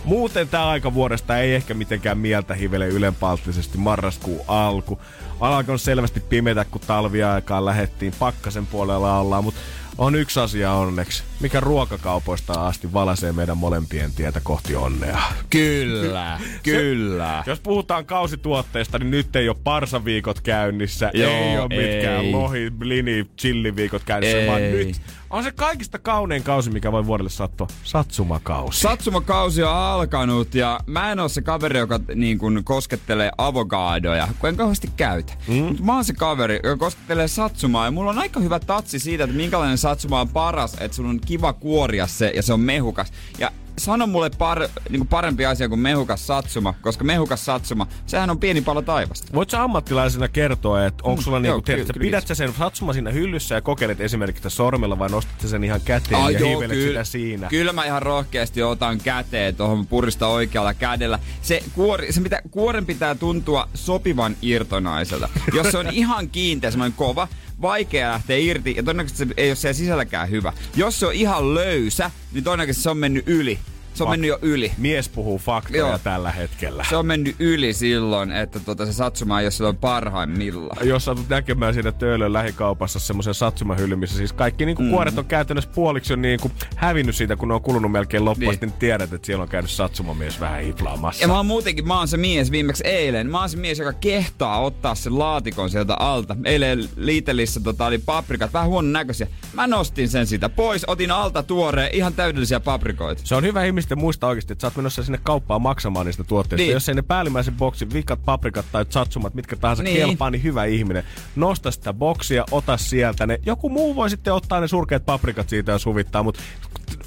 Muuten tää aika vuodesta ei ehkä mitenkään mieltä hivele ylenpalttisesti marraskuun alku. On alkanut selvästi pimetä, kun talviaikaan lähettiin. Pakkasen puolella ollaan, mutta on yksi asia onneksi, mikä ruokakaupoista asti valasee meidän molempien tietä kohti onnea. Kyllä, (laughs) kyllä. Jos puhutaan kausituotteista, niin nyt ei ole parsaviikot käynnissä, Joo, ei ole mitkään ei. lohi, blini, chilliviikot käynnissä, Ei. vaan nyt on se kaikista kaunein kausi, mikä voi vuodelle sattua, satsumakausi. Satsumakausi on alkanut ja mä en oo se kaveri, joka niin kun koskettelee avokadoja, kun en kauheasti käytä. Mm. Mut mä oon se kaveri, joka koskettelee satsumaa ja mulla on aika hyvä tatsi siitä, että minkälainen satsuma on paras, että sun on kiva kuoria se ja se on mehukas. Ja sano mulle par, niin parempi asia kuin mehukas satsuma, koska mehukas satsuma, sehän on pieni palo taivasta. Voit sä ammattilaisena kertoa, että onko sulla Mm, niinku, joo, tiedät, kyllä, pidät sä sen satsuma siinä hyllyssä ja kokeilet esimerkiksi sitä sormella vai nostat sen ihan käteen Ai ja joo, hiivelet kyllä, sitä siinä? Kyllä mä ihan rohkeasti otan käteen tuohon purista oikealla kädellä. Se, kuori, se mitä, kuoren pitää tuntua sopivan irtonaiselta. Jos se on ihan kiinteä, semmoinen kova, vaikea lähteä irti ja todennäköisesti se ei ole siellä sisälläkään hyvä. Jos se on ihan löysä, niin todennäköisesti se on mennyt yli. Se on Fak- mennyt jo yli. Mies puhuu faktoja Joo. tällä hetkellä. Se on mennyt yli silloin, että tota, se satsuma ei ole silloin parhaimmillaan. jos satut näkemään siinä Töölön lähikaupassa semmoisen satsumahylly, missä siis kaikki niinku Mm. kuoret on käytännössä puoliksi on niinku hävinnyt siitä, kun ne on kulunut melkein loppuun, Niin. niin. niin tiedät, että siellä on käynyt satsumamies vähän hiplaamassa. Ja mä oon muutenkin, mä oon se mies viimeksi eilen. Mä oon se mies, joka kehtaa ottaa sen laatikon sieltä alta. Eilen liitelissä tota, oli paprikat, vähän huonon näköisiä. Mä nostin sen siitä pois, otin alta tuoreen, ihan täydellisiä paprikoita. Se on hyvä ihmisellä ihmisten muista oikeasti, että sä oot menossa sinne kauppaan maksamaan niistä tuotteista. Niin. Jos ei ne päällimmäisen boksin, vikat paprikat tai satsumat, mitkä tahansa Niin. kelpaa, niin hyvä ihminen. Nosta sitä boksia, ota sieltä ne. Joku muu voi sitten ottaa ne surkeat paprikat siitä, jos huvittaa, mutta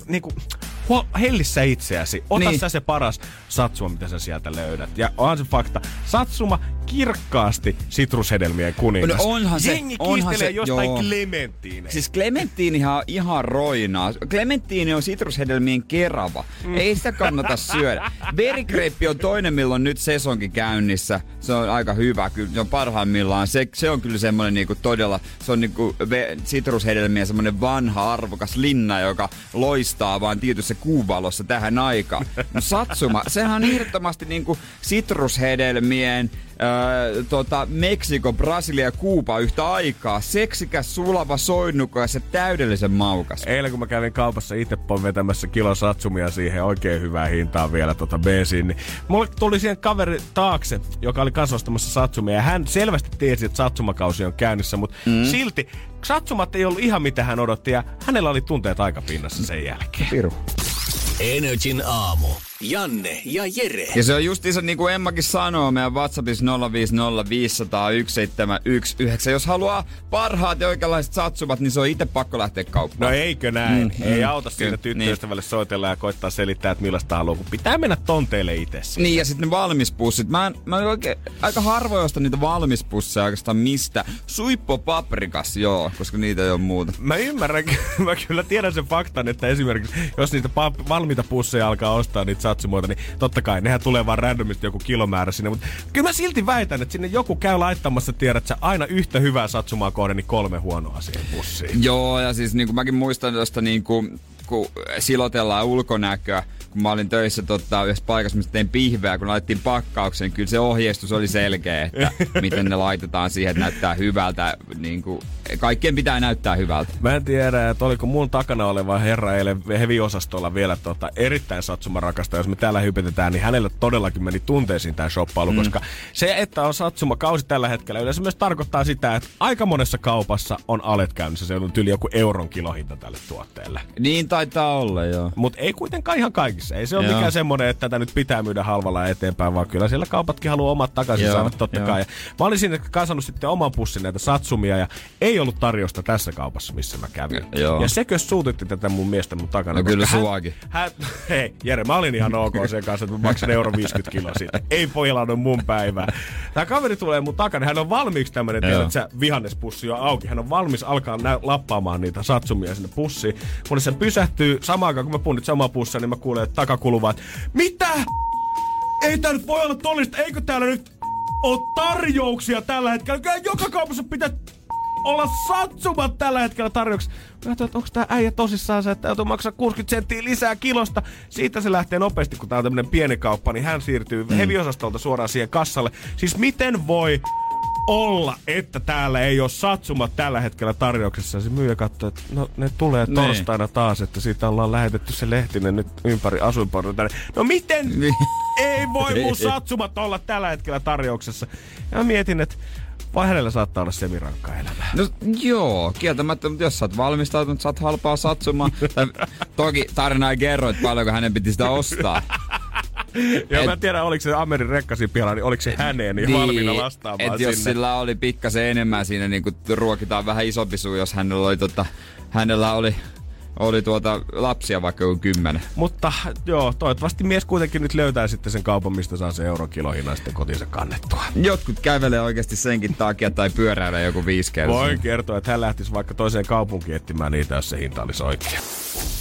niinku, huo, hellissä itseäsi. Ota niin. sä se paras satsuma, mitä sä sieltä löydät. Ja onhan se fakta. Satsuma kirkkaasti sitrushedelmien kuningas. No onhan se- Jengi onhan se- jostain joo. klementtiineista. Siis Clementtiinihan on ihan roinaa. Clementtiini on sitrushedelmien kerava. Mm. Ei sitä kannata syödä. Berikreippi on toinen, milloin nyt sesonkin käynnissä. Se on aika hyvä. Kyllä se on parhaimmillaan. Se, se on kyllä semmoinen niinku todella, se on niinku ve- sitrushedelmien semmoinen vanha arvokas linna, joka loistaa vaan tietyssä kuuvalossa tähän aikaan. No satsuma, sehän on ehdottomasti niinku sitrushedelmien Öö, tota, Meksiko, Brasilia ja Kuuba yhtä aikaa. Seksikäs, sulava, soinnukas ja täydellisen maukas. Eilen kun mä kävin kaupassa itse vetämässä kilon satsumia siihen oikein hyvää hintaa vielä tota bensiin, niin mulle tuli siihen kaveri taakse, joka oli kanssa ostamassa satsumia. Ja hän selvästi tiesi, että satsumakausi on käynnissä, mutta mm. silti satsumat ei ollut ihan mitä hän odotti ja hänellä oli tunteet aika pinnassa sen jälkeen. Piru. Energin aamu. Janne ja Jere. Ja se on justiinsa niin kuin Emmakin sanoo meidän WhatsAppissa 050501719. Jos haluaa parhaat ja oikeanlaiset satsumat, niin se on itse pakko lähteä No kauppaan. eikö näin? Mm, Mm, ei mm, auta siinä kyllä, tyttöystävälle soitella ja koittaa selittää, että millaista haluaa, kun pitää mennä tonteille itse. Niin, ja sitten ne valmispussit. Mä, en, mä en oikein, aika harvoin ostan niitä valmispusseja oikeastaan mistä. Suippo paprikas, joo, koska niitä ei ole muuta. Mä ymmärrän, (laughs) mä kyllä tiedän sen faktan, että esimerkiksi jos niitä pa- valmiita pusseja alkaa ostaa niitä satsumoita, niin totta kai nehän tulee vaan randomisti joku kilomäärä sinne, mutta kyllä mä silti väitän, että sinne joku käy laittamassa, tiedät sä, aina yhtä hyvää satsumaa kohden, niin kolme huonoa siihen pussiin. Joo, ja siis niin kuin mäkin muistan tuosta niin kuin, kun silotellaan ulkonäköä, kun mä olin töissä tota, yhdessä paikassa, missä tein pihveä, kun laitettiin pakkaukseen, kyllä se ohjeistus oli selkeä, että (laughs) miten ne laitetaan siihen, että näyttää hyvältä. Niin kuin, kaikkien pitää näyttää hyvältä. Mä en tiedä, että oliko mun takana oleva herra eilen heavy-osastolla vielä tota, erittäin satsumarakasta. Jos me täällä hypetetään, niin hänelle todellakin meni tunteisiin tämä shoppailu, mm. koska se, että on satsumakausi tällä hetkellä, yleensä myös tarkoittaa sitä, että aika monessa kaupassa on alet käynnissä. Se on yli joku euron kilohinta tälle tuotteelle. Niin taitaa olla, joo. Mutta ei kuitenkaan ihan kaikissa. Ei se ole Joo. mikään semmoinen, että tätä nyt pitää myydä halvalla eteenpäin, vaan kyllä siellä kaupatkin haluaa omat takaisin Joo, saada totta joo. kai. Ja mä olin sinne kasannut sitten oman pussin näitä satsumia ja ei ollut tarjosta tässä kaupassa, missä mä kävin. Joo. Ja sekö suututti tätä mun miestä mun takana. No kyllä suakin. Hän, hän, hei, Jere, mä olin ihan ok sen kanssa, että mä maksan euro 50 kiloa siitä. Ei pojalla mun päivää. Tämä kaveri tulee mun takana, hän on valmiiksi tämmönen, tiedät sä, vihannespussi on auki. Hän on valmis alkaa nä- lappaamaan niitä satsumia sinne pussiin. Kunnes se pysähtyy samaan aikaan, kun mä punnit samaa pussia, niin mä kuulen että takakuluva, että mitä? Ei tää nyt voi olla tollista, eikö täällä nyt ole tarjouksia tällä hetkellä? Kyllä joka kaupassa pitää olla satsumat tällä hetkellä tarjouksessa. Mä ajattelin, että onko tää äijä tosissaan se, että joutuu maksaa 60 senttiä lisää kilosta. Siitä se lähtee nopeasti, kun tää on tämmönen pieni kauppa, niin hän siirtyy mm. heviosastolta suoraan siihen kassalle. Siis miten voi olla, että täällä ei ole satsumat tällä hetkellä tarjouksessa. Se myyjä katsoo, että no ne tulee Niin. torstaina taas, että siitä ollaan lähetetty se lehtinen nyt ympäri asuinpornoita. No miten Niin. ei voi (laughs) mun satsumat olla tällä hetkellä tarjouksessa? Ja mietin, että vai hänellä saattaa olla semirankka elämä. No joo, kieltämättä, mutta jos sä oot valmistautunut, saat halpaa satsumaa. tai, toki tarina ei kerro, että paljonko hänen piti sitä ostaa. Ja Et- mä en tiedä, oliko se Amerin rekkasi piala, niin oliko se häneen niin valmiina lastaamaan et sinne. jos sillä oli pikkasen enemmän siinä, niin kuin ruokitaan vähän isompi suu, jos hänellä oli, tota, hänellä oli, oli tuota lapsia vaikka kuin kymmenen. Mutta joo, toivottavasti mies kuitenkin nyt löytää sitten sen kaupan, mistä saa se eurokilohinnan sitten kotiinsa kannettua. Jotkut kävelee oikeasti senkin takia tai pyöräilee joku viisi kertaa. Voin kertoa, että hän lähtisi vaikka toiseen kaupunkiin etsimään niitä, jos se hinta olisi oikea.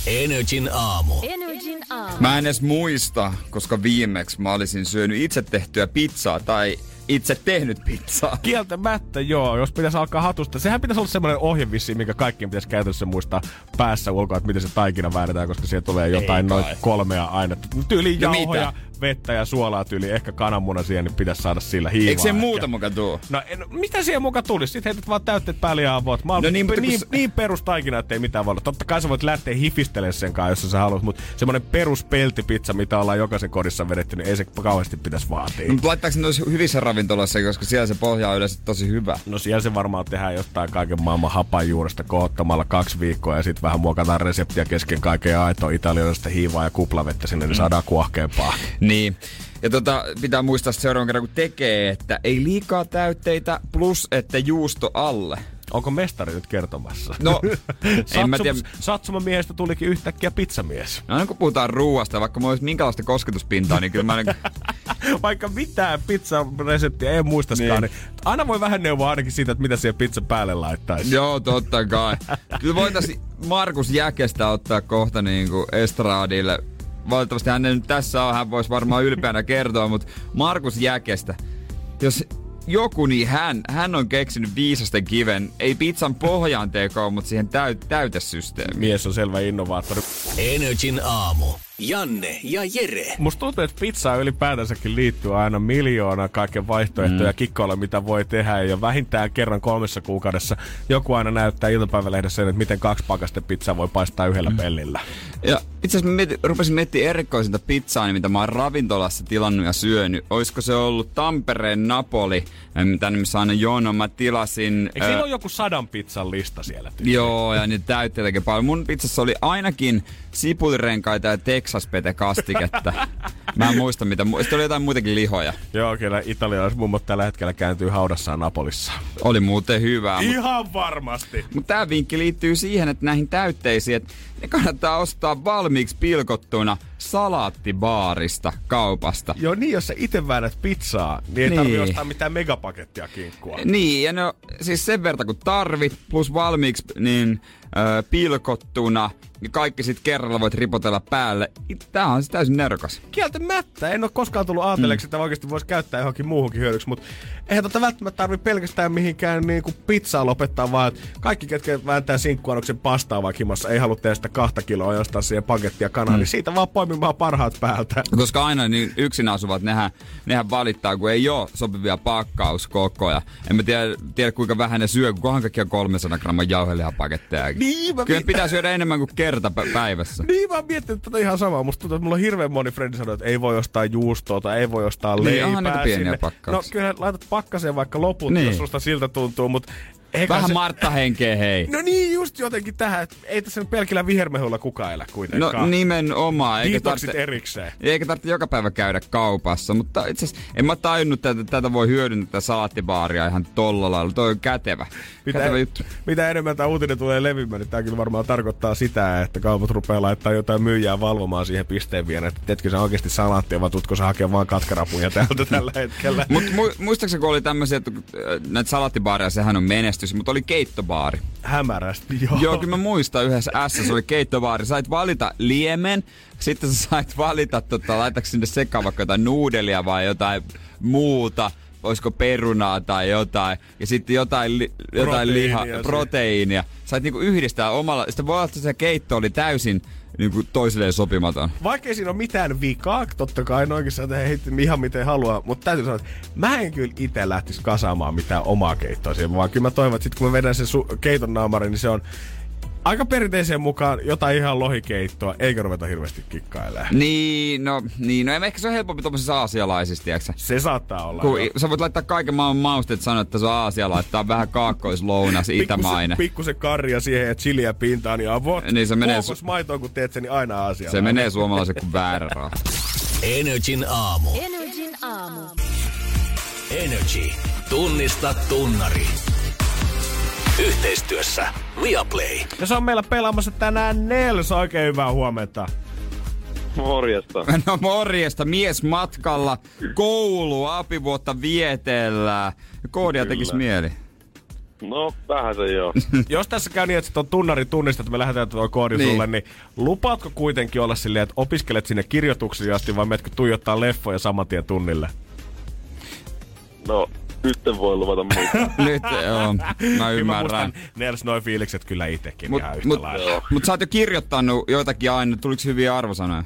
Energin aamu. Energin aamu. Mä en edes muista, koska viimeksi mä olisin syönyt itse tehtyä pizzaa tai itse tehnyt pizzaa. Kieltämättä joo, jos pitäisi alkaa hatusta. Sehän pitäisi olla semmoinen ohje vissiin, mikä kaikkien pitäisi käytännössä muistaa päässä ulkoa, että miten se taikina väännetään, koska siellä tulee jotain noin kolmea ainetta. Tyyli No jauhoja, vettä ja suolaa tyyli, ehkä kananmuna siihen, niin pitäisi saada sillä hiivaa. Eikö se muuta muka tuu? No en, mitä siihen mukaan tulisi? Sitten heität vaan täytteet päälle ja avot. Mä No niin, niin, mutta kun niin, niin perustaikina, ettei mitään voi olla. Totta kai sä voit lähteä hifistelemaan sen kanssa, jos sä haluat, mutta semmonen peruspeltipizza, mitä ollaan jokaisen kodissa vedetty, niin ei se kauheasti pitäisi vaatia. Mutta laittaako ne noissa hyvissä ravintoloissa, koska siellä se pohja on yleensä tosi hyvä. No siellä se varmaan tehdään jostain kaiken maailman hapanjuuresta kohottamalla kaksi viikkoa ja sitten vähän muokataan reseptiä kesken kaiken ja aitoa italialaista hiivaa ja kuplavettä sinne, niin saadaan kuohkeampaa. Niin. Ja tota, pitää muistaa seuraavan kerran, kun tekee, että ei liikaa täytteitä, plus että juusto alle. Onko mestari nyt kertomassa? No, (laughs) en mä Satsum, tiedä. Satsuma-miehestä tulikin yhtäkkiä pizzamies. No aina kun puhutaan ruuasta, vaikka mulla olisi minkälaista kosketuspintaa, niin kyllä mä niin, (laughs) Vaikka mitään pizzareseptiä ei muistaskaan, niin. Niin. niin aina voi vähän neuvoa ainakin siitä, että mitä siihen pizza päälle laittaisi. Joo, totta kai. Kyllä voitaisiin Markus Jäkestä ottaa kohta niin kuin estradille. Valitettavasti hän ei nyt tässä on, hän voisi varmaan ylpeänä kertoa, mutta Markus Jäkestä, jos joku, niin hän, hän on keksinyt viisasten kiven, ei pizzan pohjaan tekoon, mutta siihen täyt, täytesysteemiin. Mies on selvä innovaattori. Energin aamu. Janne ja Jere. Musta tuntuu, että pizzaan ylipäätänsäkin liittyy aina miljoona kaiken vaihtoehtoja mm. kikkoilla, mitä voi tehdä. Ja vähintään kerran kolmessa kuukaudessa joku aina näyttää iltapäivälehdessä sen, että miten kaksi pakaste pizzaa voi paistaa yhdellä mm. pellillä. Ja itse asiassa mä mietin, rupesin miettimään erikoisinta pizzaa, niin mitä mä oon ravintolassa tilannut ja syönyt. Olisiko se ollut Tampereen Napoli, em, tänne missä aina jono. Mä tilasin... Eikö siinä ole joku sadan pizzan lista siellä? tyyli? Joo, ja niitä täytteitäkin paljon. Mun pizzassa oli ainakin sipulirenkaita ja Texas-pete kastiketta. Mä en muista mitä. mu- Sitten oli jotain muitakin lihoja. Joo, kyllä italialaiset mummot tällä hetkellä kääntyy haudassaan Napolissa. Oli muuten hyvää. Mut, Ihan varmasti. mut tää vinkki liittyy siihen, että näihin täytteisiin, että ne kannattaa ostaa valmiiksi pilkottuna salaattibaarista kaupasta. Joo, niin jos sä itse väännät pizzaa, niin ei Niin. tarvi ostaa mitään megapakettia kinkkua. Niin, ja no siis sen verran kun tarvit, plus valmiiksi niin ö, pilkottuna, ja kaikki sit kerralla voit ripotella päälle. Tää on siis täysin nerokas. Kieltämättä. En ole koskaan tullut ajatelleeksi, että oikeasti voisi käyttää johonkin muuhunkin hyödyksi, mutta eihän tota välttämättä tarvi pelkästään mihinkään niinku pizzaa lopettaa, vaan että kaikki, ketkä vääntää sinkkuannoksen pastaa vaikka himassa, ei halua tehdä sitä kahta kiloa jostain siihen pakettia kanaan, mm. niin siitä vaan poimimaan parhaat päältä. Koska aina niin yksin asuvat, nehän, nehän valittaa, kun ei ole sopivia pakkauskokoja. En mä tiedä, tiedä kuinka vähän ne syö, kun kohan kaikkia 300 gramman jauhelihapaketteja. Niin, Kyllä pitää syödä enemmän kuin kerta pä- päivässä. Niin mä oon miettinyt tätä ihan samaa. Musta tuntuu, että mulla on hirveän moni frendi sanoo, että ei voi ostaa juustoa tai ei voi ostaa Niin, leipää onhan niitä pieniä sinne. pakkauksia. No kyllä laitat pakkaseen vaikka loput, Niin. jos susta siltä tuntuu, mutta eikä Vähän se... Martta henkeä, hei. No niin, just jotenkin tähän, että ei tässä nyt pelkillä vihermehulla kukaan elä No kuitenkaan. nimenomaan. Eikä tarvitse, erikseen. eikä tarvitse joka päivä käydä kaupassa, mutta itse asiassa en mä tajunnut, että tätä voi hyödyntää tätä salaattibaaria ihan tolla lailla. Toi on kätevä. Mitä, Kätevä juttu. mitä enemmän tämä uutinen tulee levymään, niin tämä kyllä varmaan tarkoittaa sitä, että kaupat rupeaa laittaa jotain myyjää valvomaan siihen pisteen vielä, että teetkö sä oikeasti salaattia vai tutko sä hakea vaan katkarapuja täältä tällä hetkellä. Mut mu- muistaakseni kun oli tämmöisiä, että äh, näitä salaattibaareja, sehän on menestys, mutta oli keittobaari. Hämärästi, joo. Joo, kyllä mä muistan yhdessä S, se oli keittobaari. Sait valita liemen, sitten sä sait valita, tota, laitaks sinne sekaan vaikka jotain nuudelia vai jotain muuta. Olisiko perunaa tai jotain. Ja sitten jotain, li- jotain liha, Proteiinia siihen. proteiinia. Sait niinku yhdistää omalla. Sitten voi olla, että se keitto oli täysin niinku toisilleen sopimaton. Vaikka ei siinä ole mitään vikaa, totta kai noinkin tehdä heti ihan miten haluaa, mutta täytyy sanoa, että mä en kyllä itse lähtisi kasaamaan mitään omaa keittoa siihen, vaan kyllä mä toivon, että sit kun mä vedän sen su- keiton naamarin, niin se on aika perinteiseen mukaan jotain ihan lohikeittoa, eikä ruveta hirveästi kikkailemaan. Niin, no, niin, no ehkä se on helpompi tuommoisessa aasialaisissa, tiedätkö Se saattaa olla. Kun sä voit laittaa kaiken maailman mausteet sanoa, että se on aasialaista, tää on vähän kaakkoislounas, itämainen. Pikkusen, karja siihen ja chiliä pintaan, niin avot. Niin se menee Kookos maitoa, kun teet sen, niin aina asia. Se menee suomalaisen kuin väärä. Energin aamu. Energin aamu. Energy. Tunnista tunnari. Yhteistyössä Viaplay. Ja se on meillä pelaamassa tänään Nels. Oikein hyvää huomenta. Morjesta. (laughs) No morjesta, mies matkalla, koulu, apivuotta vietellään. Koodia Kyllä. tekis mieli. No, vähän se joo. (laughs) Jos tässä käy niin, että on tunnari tunnista, että me lähdetään tuo koodi Niin. sulle, niin lupaatko kuitenkin olla silleen, että opiskelet sinne kirjoituksiin asti, vai meetkö tuijottaa leffoja saman tien tunnille? No, nyt en voi luvata muuta. (laughs) Nyt, joo, mä ymmärrän. Nels noin fiilikset kyllä itekin Mut, ihan yhtä mut, lailla. mut sä oot jo kirjoittanut joitakin aina, tuliko hyviä arvosanoja?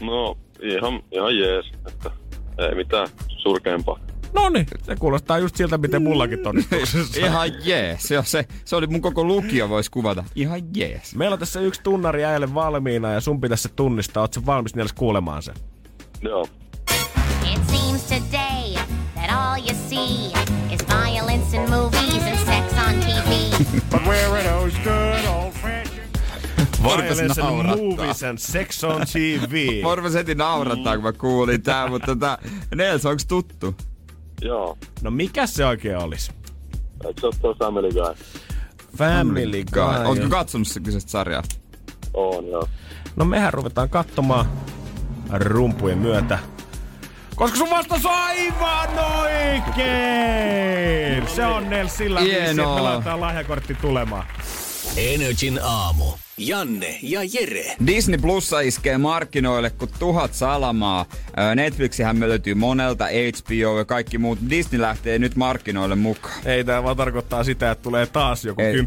No, ihan, ihan jees, että ei mitään surkeampaa. No niin, se kuulostaa just siltä, miten mullakin todistuksessa. (laughs) Ihan jees. Se, on se, se oli mun koko lukio, voisi kuvata. Ihan jees. Meillä on tässä yksi tunnari äijälle valmiina ja sun pitäisi se tunnistaa. Ootko valmis Niels kuulemaan sen? Joo. It seems today all you see is violence in movies and sex on TV. (laughs) But where are those good old violence and naurattaa. movies and sex on (laughs) TV? Vorpes heti naurattaa, kun mä kuulin tää, mutta tota, Nels, onks tuttu? Joo. No mikä se oikein olisi? Eikö se ole tuo Family Guy? Family Guy. Ootko katsonut se kyseistä sarjaa? On, joo. No mehän ruvetaan katsomaan rumpujen myötä. Koska sun vastaus on aivan oikein! Se on Nels sillä viisi, että me laitetaan lahjakortti tulemaan. Energin aamu. Janne ja Jere. Disney Plussa iskee markkinoille kuin tuhat salamaa. Netflixihän me löytyy monelta, HBO ja kaikki muut. Disney lähtee nyt markkinoille mukaan. Ei tää vaan tarkoittaa sitä, että tulee taas joku Ei. 10-15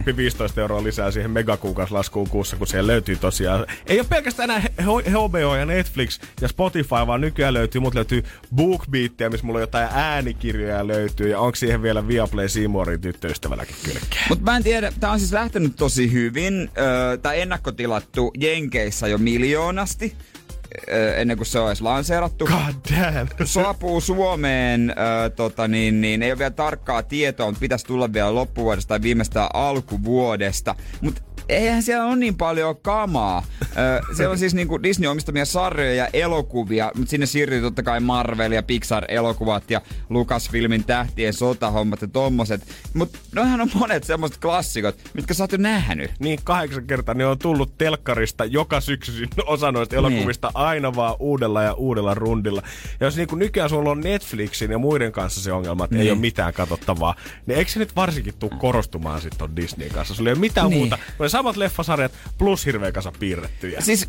euroa lisää siihen megakuukausilaskuun kuussa, kun siellä löytyy tosiaan. Ei ole pelkästään enää HBO ja Netflix ja Spotify, vaan nykyään löytyy, mut löytyy BookBeatia, missä mulla on jotain äänikirjoja löytyy. Ja onko siihen vielä Viaplay Seymourin tyttöystävälläkin kylkeä? Mutta mä en tiedä, tää on siis lähtenyt tosi hyvin. Ö, tää ennakkotilattu Jenkeissä jo miljoonasti. Ö, ennen kuin se on edes lanseerattu. God damn. Saapuu Suomeen, ö, tota niin, niin, ei ole vielä tarkkaa tietoa, mutta pitäisi tulla vielä loppuvuodesta tai viimeistään alkuvuodesta. Mutta eihän siellä ole niin paljon kamaa. Ö, siellä on siis niinku Disney omistamia sarjoja ja elokuvia, mutta sinne siirtyy totta kai Marvel ja Pixar-elokuvat ja Lucasfilmin tähtien sotahommat ja tommoset. Mutta noihän on monet semmoiset klassikot, mitkä sä oot jo nähnyt. Niin kahdeksan kertaa ne on tullut telkkarista joka syksy osa noista elokuvista aina vaan uudella ja uudella rundilla. Ja jos niin kuin nykyään sulla on Netflixin ja muiden kanssa se ongelma, että niin. ei ole mitään katsottavaa, niin eikö se nyt varsinkin tule korostumaan sitten ton Disneyn kanssa? Sulla ei ole mitään Niin. muuta. Ne samat leffasarjat plus hirveä kasa piirrettyjä. Siis,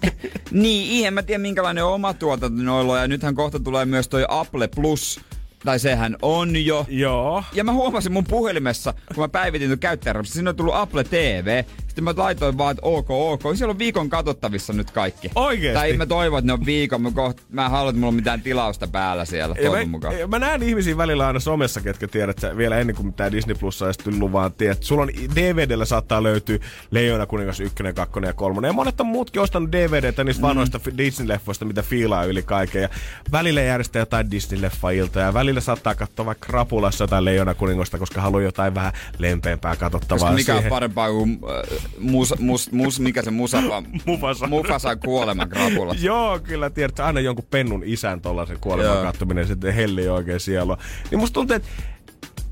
(laughs) niin, en mä tiedä minkälainen oma tuotanto noilla on. Ja nythän kohta tulee myös toi Apple Plus, tai sehän on jo. Joo. Ja mä huomasin mun puhelimessa, kun mä päivitin tuon käyttäjärjestelmä, siinä on tullut Apple TV. Sitten mä laitoin vaan, että ok, ok. Siellä on viikon katsottavissa nyt kaikki. Oikeesti? Tai mä toivon, että ne on viikon. Mä, koht, mä en halua, että mulla on mitään tilausta päällä siellä. Ja mä, mukaan. mä näen ihmisiä välillä aina somessa, ketkä tiedät, sä, vielä ennen kuin tämä Disney Plus on tullut, vaan tiedät, sulla on DVDllä saattaa löytyä Leijona kuningas 1, 2 ja 3. Ja monet on muutkin ostanut DVDtä niistä Mm. vanhoista Disney-leffoista, mitä fiilaa yli kaiken. Ja välillä järjestää jotain Disney-leffa-iltaa ja välillä saattaa katsoa vaikka Krapulassa jotain Leijona kuningasta, koska haluaa jotain vähän lempeämpää katsottavaa Koska mikä on siihen. parempaa kuin äh, mus, mus, mus, mikä se Musapa, (laughs) Mufasa. Mufasan kuolema krapulassa. (laughs) Joo, kyllä tiedät, aina jonkun pennun isän tollasen kuoleman kattominen, sitten helli oikein sielua. Niin musta tuntuu, että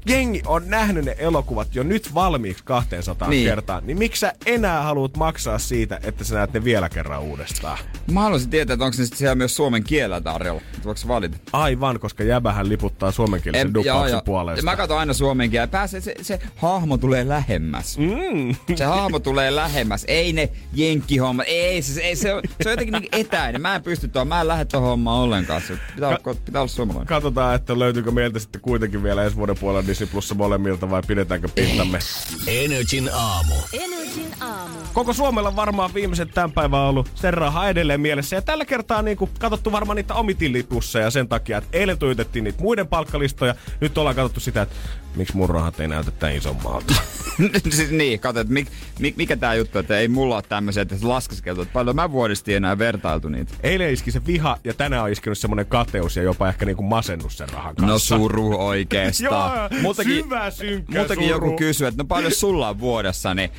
jengi on nähnyt ne elokuvat jo nyt valmiiksi 200 Niin. niin. kertaa, niin miksi sä enää haluat maksaa siitä, että sä näet ne vielä kerran uudestaan? Mä haluaisin tietää, että onko ne sitten siellä myös suomen kielellä tarjolla. Voiko se valita? Aivan, koska jäbähän liputtaa suomenkielisen duppauksen puolesta. Mä katson aina suomen kielellä. Pääsee, se, se hahmo tulee lähemmäs. Mm. Se hahmo tulee lähemmäs. Ei ne jenkkihomma. Ei, se, ei, se, on, se on jotenkin niin etäinen. Mä en pysty tuohon. Mä en lähde tuohon hommaan ollenkaan. Se pitää, olla, pitää olla suomalainen. Katsotaan, että löytyykö meiltä sitten kuitenkin vielä ensi vuoden puolella Disney Plussa molemmilta vai pidetäänkö pintamme. Energin aamu. Energin aamu. Koko Suomella varmaan viimeiset tämän päivän on ollut sen rahaa edelleen mielessä. Ja tällä kertaa niin kuin, katsottu varmaan niitä omitillipusseja sen takia, että eilen tuitettiin niitä muiden palkkalistoja. Nyt ollaan katsottu sitä, että miksi mun rahat ei näytä tämän isommalta. (laughs) siis niin, kato, että mik, mik, mikä tää juttu, että ei mulla ole tämmöisiä, että laskeskeltu, että paljon mä vuodesti enää vertailtu niitä. eilen iski se viha ja tänään on iskenyt semmoinen kateus ja jopa ehkä niin kuin masennus sen rahan kanssa. No suru oikeastaan. (laughs) Joo, Multakin- syvä synkkä Multakin joku kysyy, että no paljon sulla on vuodessa, niin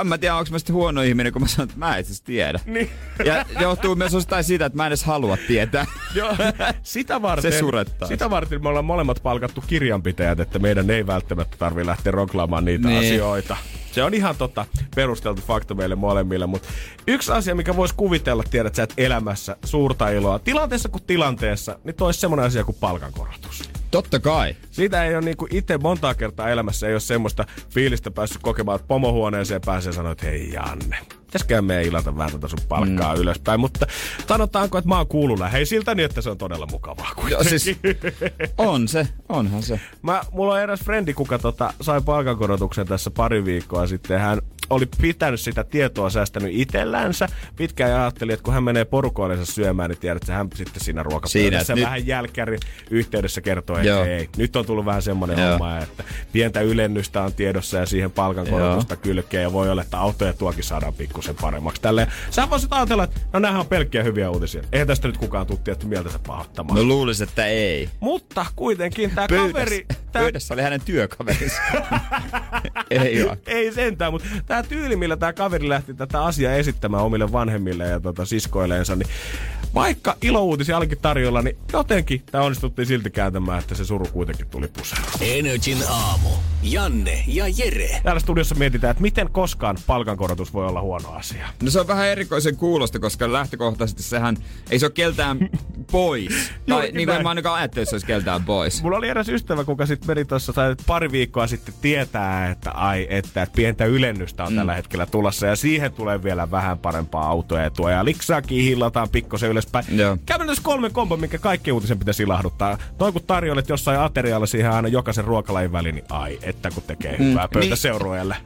en mä tiedä, onko mä sitten huono ihminen, kun mä sanon, että mä en itse asiassa tiedä. Niin. Ja johtuu myös osittain siitä, että mä en edes halua tietää. Joo, sitä varten, Se surettaa. sitä varten me ollaan molemmat palkattu kirjanpitäjät, että meidän ei välttämättä tarvi lähteä roklaamaan niitä Niin. asioita. Se on ihan tota perusteltu fakta meille molemmille, mutta yksi asia, mikä voisi kuvitella, tiedät sä, että elämässä suurta iloa, tilanteessa kuin tilanteessa, niin toisi semmoinen asia kuin palkankorotus. Totta kai. Siitä ei ole niinku itse montaa kertaa elämässä ei ole semmoista fiilistä päässyt kokemaan, että pomohuoneeseen pääsee ja sanoo, että hei Janne, pitäisikään meidän ilata vähän tätä sun palkkaa mm. ylöspäin, mutta sanotaanko, että mä oon kuullut läheisiltä niin, että se on todella mukavaa (laughs) Joo, kuitenkin. siis on se, onhan se. Mä, mulla on eräs frendi, kuka tota, sai palkankorotuksen tässä pari viikkoa sitten. Hän oli pitänyt sitä tietoa säästänyt itsellänsä. Pitkään ja ajatteli, että kun hän menee porukoillensa syömään, niin tiedät, että hän sitten siinä ruokapöydässä vähän jälkäri yhteydessä kertoo, että Joo. ei. Nyt on tullut vähän semmoinen Joo. homma, että pientä ylennystä on tiedossa ja siihen palkankorotusta kylkeen ja voi olla, että autoja tuokin saadaan pikkusen paremmaksi. Tälleen. Sä voisit ajatella, että no nämähän on pelkkiä hyviä uutisia. Eihän tästä nyt kukaan tuu tietty mieltä se pahoittamaan. No luulisin, että ei. Mutta kuitenkin tämä kaveri... Tää, pöydässä oli hänen työkaverinsa. (laughs) ei ei sentään, mutta tämä tyyli, millä tämä kaveri lähti tätä asiaa esittämään omille vanhemmille ja tota, siskoilleensa, niin vaikka ilouutisia olikin tarjolla, niin jotenkin tämä onnistuttiin silti kääntämään, että se suru kuitenkin tuli puseen. Energin aamu. Janne ja Jere. Täällä studiossa mietitään, että miten koskaan palkankorotus voi olla huono asia. No se on vähän erikoisen kuulosta, koska lähtökohtaisesti sehän ei se ole keltään (laughs) pois. Tai niin kuin en mä ainakaan ajattele, että se olisi keltään pois. Mulla oli eräs ystävä, kuka sitten meni tuossa pari viikkoa sitten tietää, että ai, että, että pientä ylennystä on mm. tällä hetkellä tulossa ja siihen tulee vielä vähän parempaa autoetua ja liksaakin hillataan pikkusen ylöspäin. Joo. Käytännössä kolme kombo, minkä kaikki uutisen pitäisi ilahduttaa. Toi kun tarjoilet jossain aterialla siihen aina jokaisen ruokalajin väliin, niin ai, että kun tekee hyvää mm, pöytä niin-.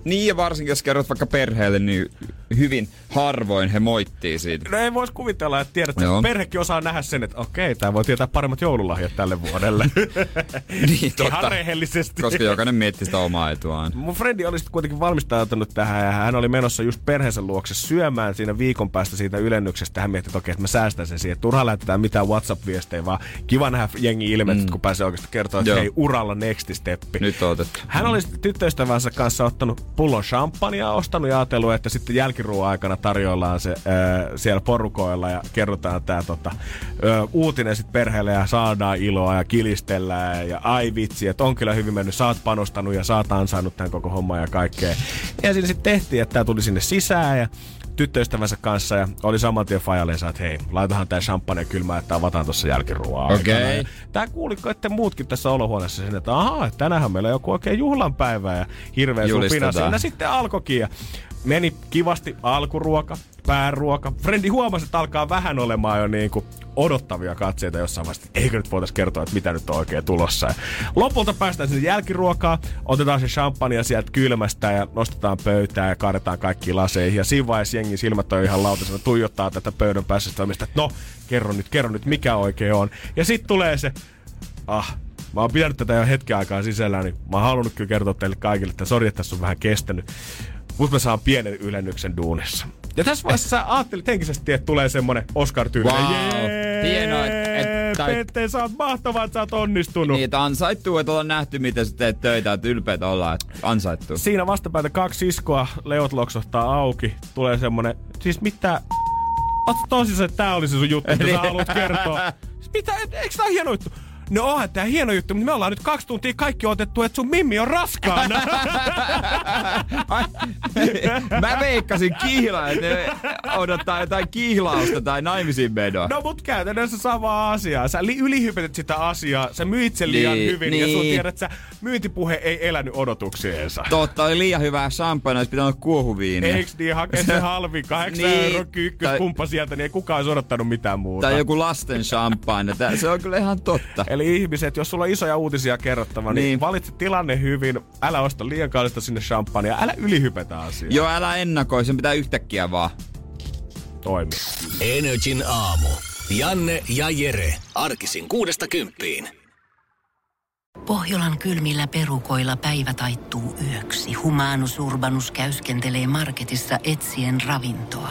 Niin ja varsinkin jos kerrot vaikka perheelle, niin hyvin harvoin he moittii siitä. No ei voisi kuvitella, että tiedät, että perhekin osaa nähdä sen, että okei, tämä voi tietää paremmat joululahjat tälle vuodelle. (laughs) niin Ihan rehellisesti. Koska jokainen miettii sitä omaa etuaan. Mun frendi oli sitten kuitenkin valmistautunut tähän ja hän oli menossa just perheensä luokse syömään siinä viikon päästä siitä ylennyksestä. Hän mietti, että okei, että mä säästän sen siihen. Turha lähetetään mitään WhatsApp-viestejä, vaan kiva nähdä jengi ilmeet, mm. kun pääsee oikeasti kertoa, että Joo. hei, uralla next steppi. Nyt on otettu. Hän oli sitten tyttöystävänsä kanssa ottanut pullon champagnea, ostanut ja ajatellut, että sitten jälkiruoan aikana tarjoillaan se ää, siellä porukoilla ja kerrotaan tämä tota, ää, uutinen sitten perheelle ja saadaan iloa ja kilistellään ja ai vitsi, että on kyllä hyvin mennyt, sä oot panostanut ja sä oot ansainnut tämän koko homman ja kaikkea. Ja siinä sitten tehtiin, että tämä tuli sinne sisään ja tyttöystävänsä kanssa ja oli saman tien fajaleensa, että hei, laitahan tää champagne kylmään, että avataan tuossa jälkiruoaa. Okei. Tää kuuliko, että muutkin tässä olohuoneessa sen, että ahaa, tänähän meillä on joku oikein juhlanpäivä ja hirveä supina siinä sitten alkoikin. Ja meni kivasti alkuruoka, pääruoka. Frendi huomasi, että alkaa vähän olemaan jo niinku odottavia katseita jossain vaiheessa, eikö nyt voitaisiin kertoa, että mitä nyt on oikein tulossa. Ja lopulta päästään sinne jälkiruokaa, otetaan se champagne sieltä kylmästä ja nostetaan pöytää ja kaadetaan kaikki laseihin. Ja siinä vaiheessa jengi silmät on ihan lautasena, tuijottaa tätä pöydän päässä sitä omista, että no, kerro nyt, kerro nyt, mikä oikein on. Ja sitten tulee se, ah, mä oon pitänyt tätä jo hetken aikaa sisällä, niin mä oon halunnut kyllä kertoa teille kaikille, että sori, että tässä on vähän kestänyt. Mutta mä saan pienen ylennyksen duunissa. Ja tässä vaiheessa sä ajattelit henkisesti, että tulee semmonen Oscar-tyylinen. Wow. Hienoa, et- et- tai- Pette, sä oot mahtava, että sä oot onnistunut. Niin, että ansaittuu, että ollaan nähty, miten sä teet töitä, että ylpeitä ollaan, että ansaittuu. Siinä vastapäätä kaksi siskoa, leot loksahtaa auki, tulee semmonen, siis mitä, oot tosissaan, että tää oli se sun juttu, mitä sä (laughs) haluat kertoa. Siis Mitä, eikö tää hieno juttu? No onhan tää hieno juttu, mutta me ollaan nyt kaksi tuntia kaikki otettu, että sun mimmi on raskaana. (laughs) Ai, Mä veikkasin kihlaa, että odottaa jotain kihlausta tai naimisiin menoa. No mut käytännössä sama asia. Sä li- ylihypetit sitä asiaa, sä myit sen liian Niin, hyvin ja sun niin. tiedät, että myyntipuhe ei elänyt odotuksiensa. Totta, oli liian hyvää champagne, olisi pitänyt kuohuviiniä. Eiks niin, hakee (laughs) se halvin 8 Niin, niin, euro kyykkös tai- sieltä, niin ei kukaan olisi odottanut mitään muuta. Tai joku lasten champagne. Se on kyllä ihan totta. Eli ihmiset, jos sulla on isoja uutisia kerrottava, niin, Niin. valitse tilanne hyvin, älä osta liian kallista sinne champagnea, älä ylihypetä asiaa. Joo, älä ennakoi, sen pitää yhtäkkiä vaan. Toimi. Energin aamu. Janne ja Jere. Arkisin kuudesta kymppiin. Pohjolan kylmillä perukoilla päivä taittuu yöksi. Humanus Urbanus käyskentelee marketissa etsien ravintoa.